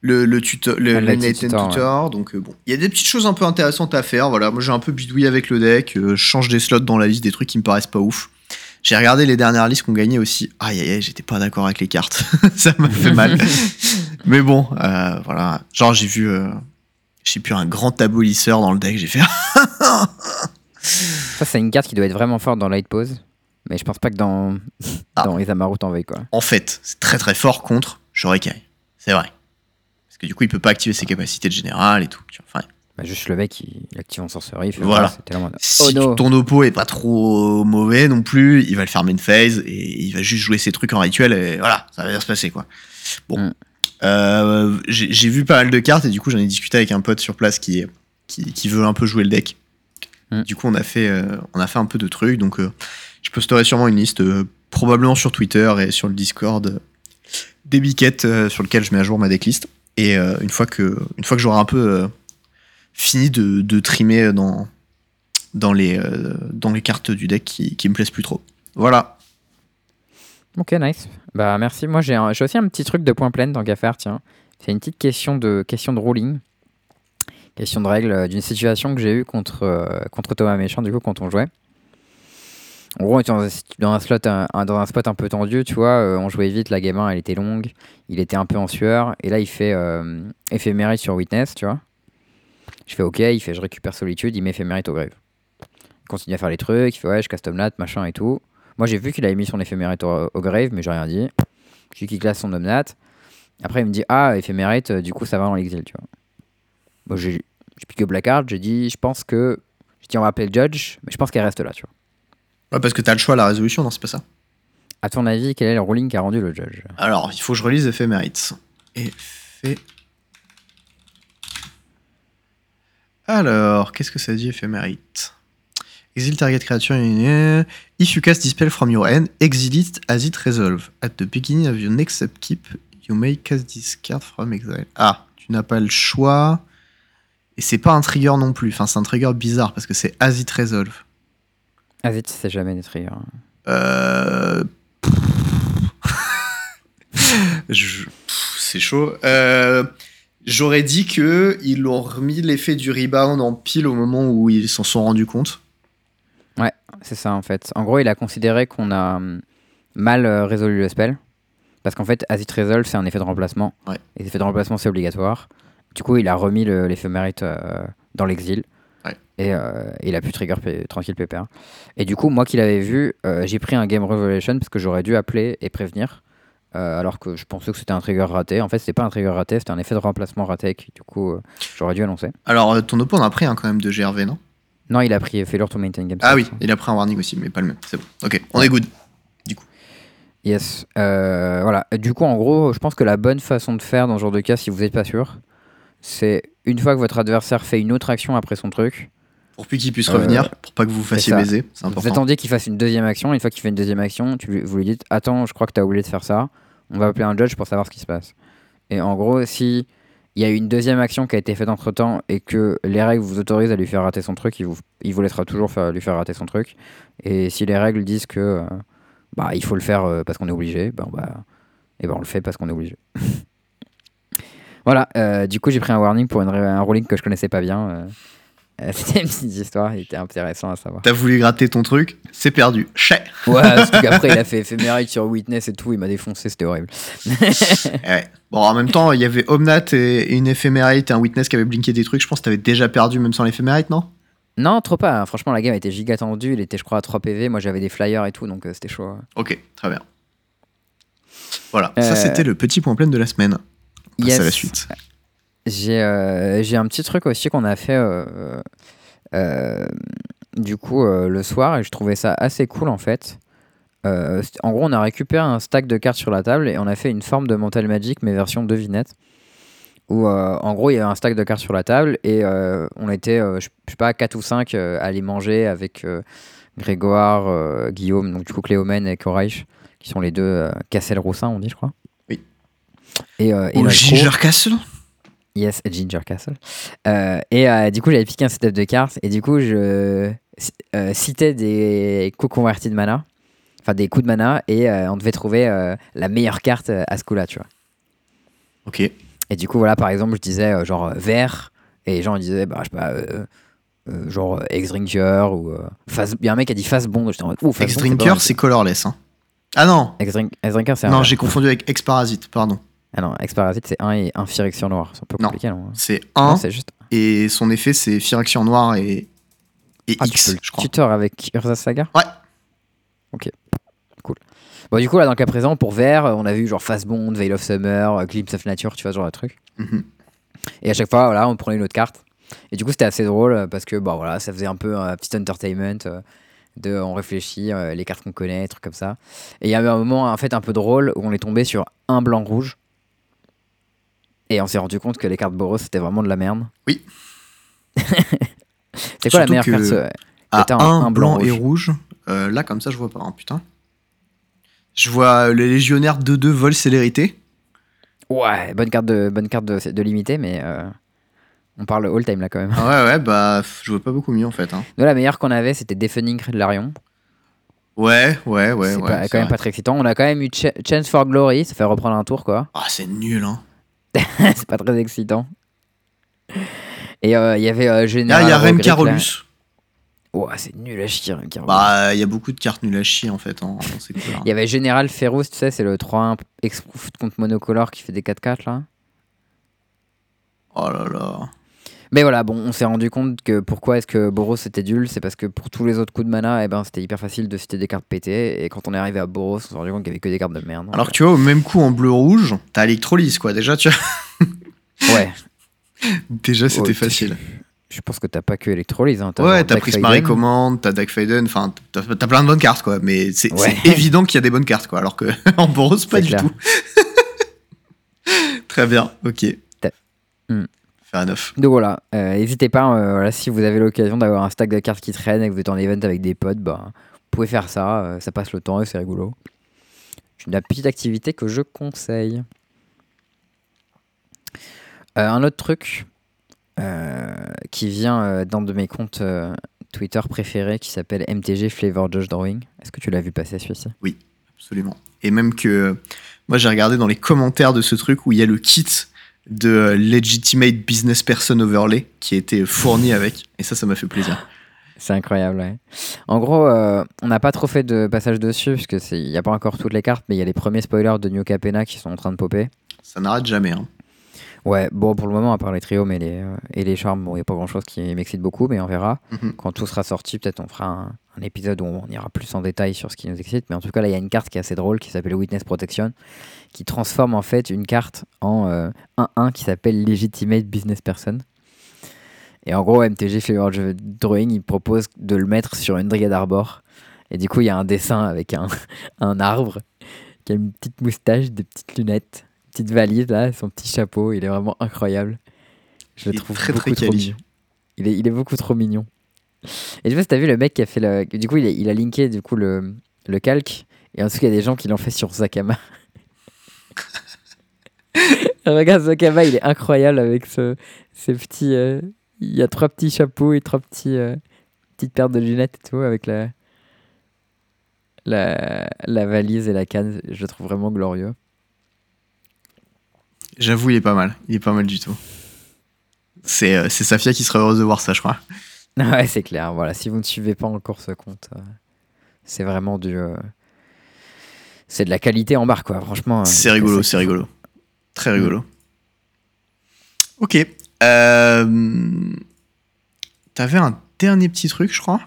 le, le, tutor, le, Ah, le Tutor, tutor. Donc euh, bon, il y a des petites choses un peu intéressantes à faire. Voilà, moi j'ai un peu bidouillé avec le deck. euh, je change des slots dans la liste, des trucs qui me paraissent pas ouf. J'ai regardé les dernières listes qu'on gagnait aussi. Aïe aïe aïe, j'étais pas d'accord avec les cartes. Ça m'a fait mal. Mais bon, euh, voilà. Genre j'ai vu, euh, j'ai plus un grand abolisseur dans le deck. J'ai fait. Ça, c'est une carte qui doit être vraiment forte dans Light Pose. Mais je pense pas que dans, Ah. dans Isamaru t'en veuilles, quoi. en fait, c'est très très fort contre Shorekai. C'est vrai. Parce que du coup, il peut pas activer ses capacités de général et tout. tu vois. Enfin, Bah, juste le mec, il, il active en sorcerie. il fait Voilà. mode, Si Oh no. ton oppo est pas trop mauvais non plus, il va le faire main phase et il va juste jouer ses trucs en rituel et voilà, ça va bien se passer quoi. Bon. Mm. Euh, j'ai vu pas mal de cartes et du coup j'en ai discuté avec un pote sur place qui, qui, qui veut un peu jouer le deck. Mm. Du coup on a, fait, euh, on a fait un peu de trucs donc euh, je posterai sûrement une liste euh, probablement sur Twitter et sur le Discord euh, des biquettes euh, sur lequel je mets à jour ma decklist. Et euh, une fois que, une fois que j'aurai un peu euh, fini de, de trimer dans, dans, les, euh, dans les cartes du deck qui, qui me plaisent plus trop. Voilà. Ok, nice. Bah merci. Moi j'ai aussi un petit truc de point plein qu'à faire, tiens. C'est une petite question de question de ruling. Question de règle euh, d'une situation que j'ai eue contre, euh, contre Thomas Méchant, du coup, quand on jouait. En gros, on était dans un, dans slot, dans un spot un peu tendu, tu vois. on jouait vite, la game 1, elle était longue. Il était un peu en sueur. Et là, il fait euh, éphémérite sur Witness, tu vois. Je fais OK, il fait je récupère solitude, il met éphémérite au grave. Il continue à faire les trucs, il fait ouais, je custom lat, machin et tout. Moi, j'ai vu qu'il avait mis son éphémérite au, au grave, mais j'ai rien dit. J'ai qui classe son omnat. Après, il me dit Ah, éphémérite, euh, du coup, ça va dans l'exil, tu vois. Bon, j'ai piqué Blackheart, j'ai dit Je pense que. Je dis On va appeler le judge, mais je pense qu'elle reste là, tu vois. Ouais, parce que t'as le choix à la résolution, non, c'est pas ça? À ton avis, quel est le ruling qu'a rendu le judge? Alors, il faut que je relise Ephémérites. Éphémérite. Alors, qu'est-ce que ça dit Éphémérite? Exile target creature. If you cast Dispel from your end, exile it as it resolve. At the beginning of your next upkeep, you may cast this card from exile. Ah, tu n'as pas le choix. Et c'est pas un trigger non plus. Enfin, c'est un trigger bizarre parce que c'est as it resolve. Ah, vite, c'est jamais des triggers. Euh... Je- C'est chaud. Euh, J'aurais dit que ils l'ont remis l'effet du rebound en pile au moment où ils s'en sont rendus compte. C'est ça, en fait. En gros, il a considéré qu'on a hum, mal euh, résolu le spell. Parce qu'en fait, as it resolve, c'est un effet de remplacement. Ouais. Et l'effet de remplacement, c'est obligatoire. Du coup, il a remis le- l'éphémérite euh, dans l'exil. Ouais. Et euh, il a pu trigger tranquille pépère. Et du coup, moi qui l'avais vu, euh, j'ai pris un game revelation parce que j'aurais dû appeler et prévenir. Euh, alors que je pensais que c'était un trigger raté. En fait, c'était pas un trigger raté, c'était un effet de remplacement raté. qui, du coup, euh, j'aurais dû annoncer. Alors, euh, ton oppo en a pris un quand même de GRV, non? Non, il a pris failure to maintain game. Ah oui, il a pris un warning aussi, mais pas le même. C'est bon. Ok, on est good. Yes. Euh, voilà. Du coup, en gros, je pense que la bonne façon de faire dans ce genre de cas, si vous n'êtes pas sûr, c'est une fois que votre adversaire fait une autre action après son truc, Pour plus qu'il puisse Euh, revenir, pour pas que vous vous fassiez baiser, c'est vous important. attendez qu'il fasse une deuxième action. Une fois qu'il fait une deuxième action, tu lui- vous lui dites Attends, je crois que tu as oublié de faire ça. On va appeler un judge pour savoir ce qui se passe. Et en gros, si il y a une deuxième action qui a été faite entre temps et que les règles vous autorisent à lui faire rater son truc, il vous, laissera toujours faire, lui faire rater son truc. Et si les règles disent que euh, bah, il faut le faire euh, parce qu'on est obligé, ben, bah, et ben on le fait parce qu'on est obligé. voilà, euh, du coup j'ai pris un warning pour une, un ruling que je connaissais pas bien. Euh. Euh, C'était une petite histoire, il était intéressant à savoir. T'as voulu gratter ton truc, c'est perdu. Chais Ouais, parce qu'après il a fait éphémérite sur Witness et tout, il m'a défoncé, c'était horrible. Eh ouais. Bon, en même temps, il y avait Omnat et, une éphémérite et un witness qui avait blinké des trucs. Je pense que t'avais déjà perdu même sans l'éphémérite, non? Non, trop pas. Franchement, la game était giga tendue. Il était, je crois, à 3 PV. Moi, j'avais des flyers et tout, donc euh, c'était chaud. Ok, très bien. Voilà, Euh, ça c'était le petit point plein de la semaine. On passe Yes. à la suite. J'ai euh, j'ai un petit truc aussi qu'on a fait euh, euh, du coup le soir et je trouvais ça assez cool en fait. Euh, en gros, on a récupéré un stack de cartes sur la table et on a fait une forme de Mental Magic mais version devinette. Où euh, en gros, il y avait un stack de cartes sur la table et euh, on était, je sais pas, 4 ou 5 à aller manger avec Grégoire, Guillaume, donc du coup Cléomène et Coraïch, qui sont les deux Cassel-Roussin, on dit, je crois. Oui. Et, et Au Ginger Castle Yes, Ginger Castle. Euh, et euh, du coup, j'avais piqué un setup de cartes et du coup, je euh, citais des coups convertis de mana, enfin des coups de mana, et on devait trouver la meilleure carte à ce coup-là, tu vois. Ok. Et du coup, voilà, par exemple, je disais genre vert, et les gens ils disaient, bah, je sais pas, genre euh, X-Drinker ou. Il y a un mec qui a dit Phase Bond, j'étais en mode, Bond, c'est colorless. Hein. Ah non X-Drink- X-Drinker, c'est un. Non, j'ai confondu avec Ex-Parasite, pardon. Ah non, X-Parasite, c'est 1 et 1 Phyrexian noir. C'est un peu compliqué, non C'est 1 c'est juste. et son effet c'est Phyrexian noir et, et Ah, tu X, peux le je crois. tutor avec Urza Saga Ouais. Ok, cool. Bon, du coup, là, dans le cas présent, pour vert, on a vu genre Fast Bond, Veil of Summer, euh, Glimpse of Nature, tu vois, ce genre de truc. Mhm. Et à chaque fois, voilà, on prenait une autre carte. Et du coup, c'était assez drôle euh, parce que bah, voilà, ça faisait un peu un petit entertainment. euh, de, on réfléchit, euh, les cartes qu'on connaît, trucs comme ça. Et il y avait un moment en fait un peu drôle où on est tombé sur un blanc-rouge. Et on s'est rendu compte que les cartes Boros c'était vraiment de la merde. Oui. c'est quoi la meilleure carte euh, À un, blanc, et rouge. Euh, là, comme ça, je vois pas. hein, putain. Je vois les légionnaires 2-2 vol célérité. Ouais, bonne carte de, bonne carte de, de limité, mais euh, on parle all time là quand même. Ah ouais, ouais, bah, je vois pas beaucoup mieux en fait. hein. Nous, la meilleure qu'on avait, c'était Deafening Larion. Ouais, ouais, ouais, c'est ouais. pas- c'est quand même vrai. pas très excitant. On a quand même eu Ch- Chance for Glory, ça fait reprendre un tour quoi. Ah, c'est nul, hein. c'est pas très excitant. Et euh, il y avait euh, Là, Général. il y a Rem. Carolus. Ouais, c'est nul à chier, Rem Carolus. Bah, il y a beaucoup de cartes nulles à chier en fait. Hein. Il y avait Général Ferrous, tu sais, c'est le 3-1 Exproof contre Monocolor qui fait des 4-4 là. Oh là là. Mais voilà, bon, on s'est rendu compte que pourquoi est-ce que Boros c'était nul, c'est parce que pour tous les autres coups de mana, eh ben, c'était hyper facile de citer des cartes pétées. Et quand on est arrivé à Boros, on s'est rendu compte qu'il y avait que des cartes de merde. Alors que tu vois, au même coup, en bleu-rouge, t'as Electrolyse quoi. Déjà, tu vois. ouais, Déjà, c'était facile. je pense que t'as pas que Electrolyse. Hein, Ouais, t'as Prismari. Command, t'as Dark Faden, enfin, t'as plein de bonnes cartes, quoi. Mais c'est Ouais. évident qu'il y a des bonnes cartes, quoi. Alors que en Boros, pas du clair. tout. Très bien, ok. T'as- Un off. Donc voilà, euh, n'hésitez pas, euh, voilà, si vous avez l'occasion d'avoir un stack de cartes qui traîne et que vous êtes en event avec des potes, bah, vous pouvez faire ça, euh, ça passe le temps et c'est rigolo. C'est une petite activité que je conseille. Un autre truc qui vient d'un de mes comptes Twitter préférés qui s'appelle MTG Flavor Judge Drawing. Est-ce que tu l'as vu passer celui-ci? Absolument. Et même que moi j'ai regardé dans les commentaires de ce truc où il y a le kit de Legitimate Business Person Overlay qui a été fourni avec. Et ça, ça m'a fait plaisir. C'est incroyable, ouais. En gros, euh, on n'a pas trop fait de passage dessus, parce qu'il n'y a pas encore toutes les cartes, mais il y a les premiers spoilers de New Capena qui sont en train de popper. Ça n'arrête jamais. Hein. Ouais, bon, pour le moment, à part les trios mais les, euh, et les charmes, bon, il n'y a pas grand chose qui m'excite beaucoup, mais on verra. Mhm. Quand tout sera sorti, peut-être on fera un, un épisode où on ira plus en détail sur ce qui nous excite. Mais en tout cas, là, il y a une carte qui est assez drôle qui s'appelle Witness Protection, qui transforme en fait une carte en euh, 1-1 qui s'appelle Legitimate Business Person. Et en gros, MTG Flavor Drawing, il propose de le mettre sur une Dryad Arbor. Et du coup, il y a un dessin avec un, un arbre qui a une petite moustache, des petites lunettes, une petite valise là, son petit chapeau. Il est vraiment incroyable. Je Il le est trouve très, beaucoup très trop mignon. Il est, il est beaucoup trop mignon. Et sais pas si t'as vu le mec qui a fait le. Du coup, il a, il a linké du coup le, le calque. Et en dessous, il y a des gens qui l'ont fait sur Zakama. Regarde, Zakama, il est incroyable avec ce, ces petits. euh, il y a trois petits chapeaux et trois petits, euh, petites paires de lunettes et tout avec la, la, la valise et la canne. Je le trouve vraiment glorieux. J'avoue, il est pas mal. Il est pas mal du tout. C'est euh, Safia qui serait heureuse de voir ça, je crois. Ouais, c'est clair. Voilà, si vous ne suivez pas encore ce compte, euh, c'est vraiment du. c'est de la qualité en barre, quoi. Franchement. C'est rigolo, c'est rigolo. Très rigolo. Ok. Euh... T'avais un dernier petit truc, je crois?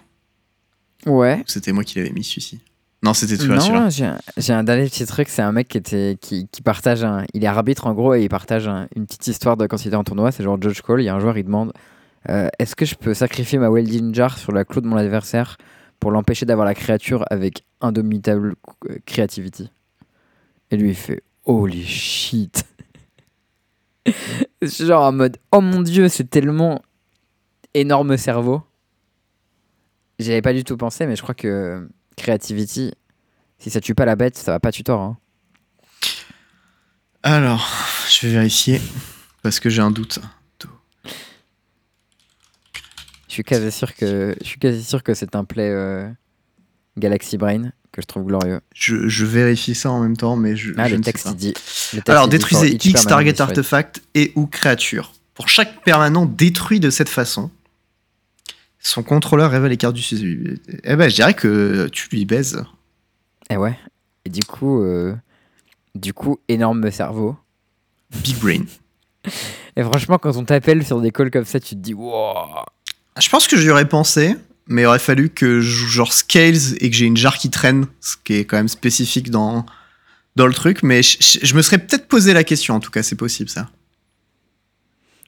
Ouais. Ou C'était moi qui l'avais mis celui-ci? Non, c'était celui-là. Non, j'ai un, dernier petit truc. C'est un mec qui, était, qui, qui partage un. Il est arbitre en gros et il partage un- une petite histoire de quand il était en tournoi. C'est genre Judge Call. Il y a un joueur, il demande euh, Est-ce que je peux sacrifier ma Welding Jar sur la clou de mon adversaire pour l'empêcher d'avoir la créature avec Indomitable euh, Creativity? Et lui, il fait Holy shit genre en mode Oh mon dieu, c'est tellement énorme cerveau. J'y avais pas du tout pensé, mais je crois que Creativity, si ça tue pas la bête, ça va pas tuer tort. Hein. Alors, je vais vérifier. Parce que j'ai un doute. Je suis quasi sûr que je suis quasi sûr que c'est un play euh, Galaxy Brain que je trouve glorieux. Je, je vérifie ça en même temps, mais je, Ah, je le ne sais texte pas. dit. le texte, Alors, dit détruisez X target artefact et ou créature. Pour chaque permanent détruit de cette façon, son contrôleur révèle les cartes du sujet. Eh ben, je dirais que tu lui baises. Eh ouais. Et du coup, euh, du coup, énorme cerveau. Big Brain. Et franchement, quand on t'appelle sur des calls comme ça, tu te dis wow. Je pense que j'y aurais pensé, mais il aurait fallu que je joue genre Scales et que j'ai une jarre qui traîne, ce qui est quand même spécifique dans, dans le truc. Mais je, je- je me serais peut-être posé la question, en tout cas, c'est possible ça.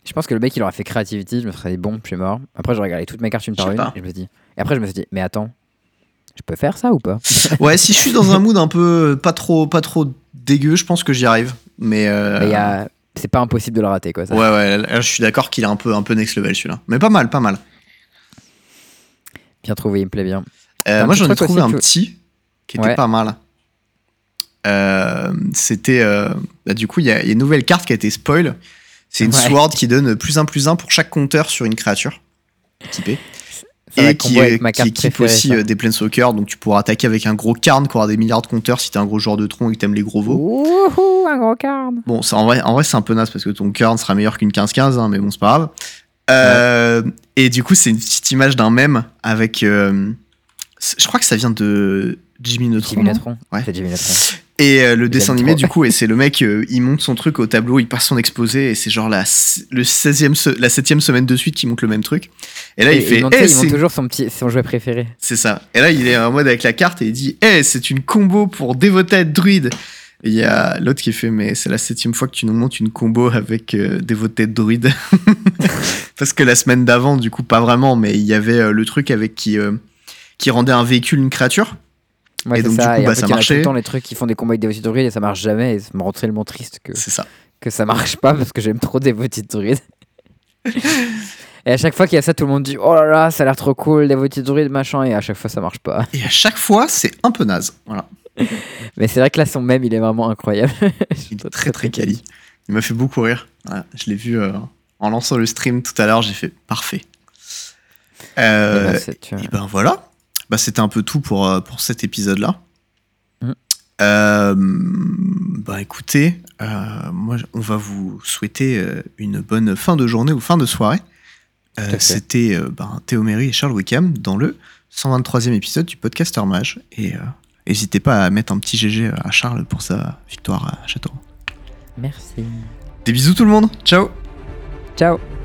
Je pense que le mec il aurait fait Creativity, je me serais dit bon, je suis mort. Après, j'ai regardé toutes mes cartes une par une. pas. Et, je me suis dit... et après, je me suis dit, mais attends, je peux faire ça ou pas? Ouais, si je suis dans un mood un peu pas trop, pas trop dégueu, je pense que j'y arrive. Mais, euh, Mais a- C'est pas impossible de le rater quoi. Ça. ouais, ouais, là, je suis d'accord qu'il est un peu, un peu next level celui-là. Mais pas mal, pas mal. Bien trouvé, il me plaît bien. Euh, moi, j'en ai trouvé aussi un petit qui était Ouais. pas mal. Euh, C'était. euh, bah, du coup, il y, a il y a une nouvelle carte qui a été spoil. C'est une Ouais. sword qui donne plus un plus un pour chaque compteur sur une créature typée. Ça et qui, avec ma qui carte équipe préférée, aussi ça. euh, des planeswalkers. Donc tu pourras attaquer avec un gros carn qui aura des milliards de compteurs si t'es un gros joueur de tronc et que t'aimes les gros veaux. Wouhou, un gros card. Bon, ça, en vrai, en vrai c'est un peu naze parce que ton Kern sera meilleur qu'une 15-15, hein, mais bon, c'est pas grave. Euh, Et du coup, c'est une petite image d'un mème avec. euh, je crois que ça vient de Jimmy Neutron. Jimmy Neutron. Ouais. C'est Jimmy Neutron. Et euh, le dessin animé, du coup, et c'est le mec, il monte son truc au tableau, il passe son exposé, et c'est genre la, le 16e, se- la 7 semaine de suite qu'il monte le même truc. Et là, il fait. monte- Eh, il monte c'est- toujours son, petit, son jouet préféré. c'est ça. Et là, il est en mode avec la carte et il dit Eh, c'est une combo pour Devoted Druid. Et il y a l'autre qui fait Mais c'est la septième fois que tu nous montres une combo avec euh, Devoted Druid. Parce que la semaine d'avant, du coup, pas vraiment, mais il y avait euh, le truc avec qui, euh, qui rendait un véhicule une créature. Ouais, Et donc, du ça. coup, et bah, en fait, ça il y a tout marchait. le temps les trucs qui font des combats avec Devoted Druid et ça marche jamais. Et ça me rend tellement triste que, ça. que ça marche pas parce que j'aime trop Devoted Druid. et à chaque fois qu'il y a ça, tout le monde dit Oh là là, ça a l'air trop cool, Devoted Druid, machin. Et à chaque fois, ça marche pas. Et à chaque fois, c'est un peu naze. Voilà. Mais c'est vrai que là, son même, il est vraiment incroyable. Il est très très quali. Il m'a fait beaucoup rire. Je l'ai vu euh, en lançant le stream tout à l'heure, j'ai fait parfait. Et Euh, ben, tu vois. Et ben voilà, bah, c'était un peu tout pour, euh, pour cet épisode-là. Mm. Euh, bah écoutez, euh, moi on va vous souhaiter une bonne fin de journée ou fin de soirée. C'était ben, Théo Méry et Charles Wickham dans le 123e épisode du podcaster Mage. Et n'hésitez pas à mettre un petit GG à Charles pour sa victoire à Châteauroux. Merci. Des bisous tout le monde, ciao Ciao.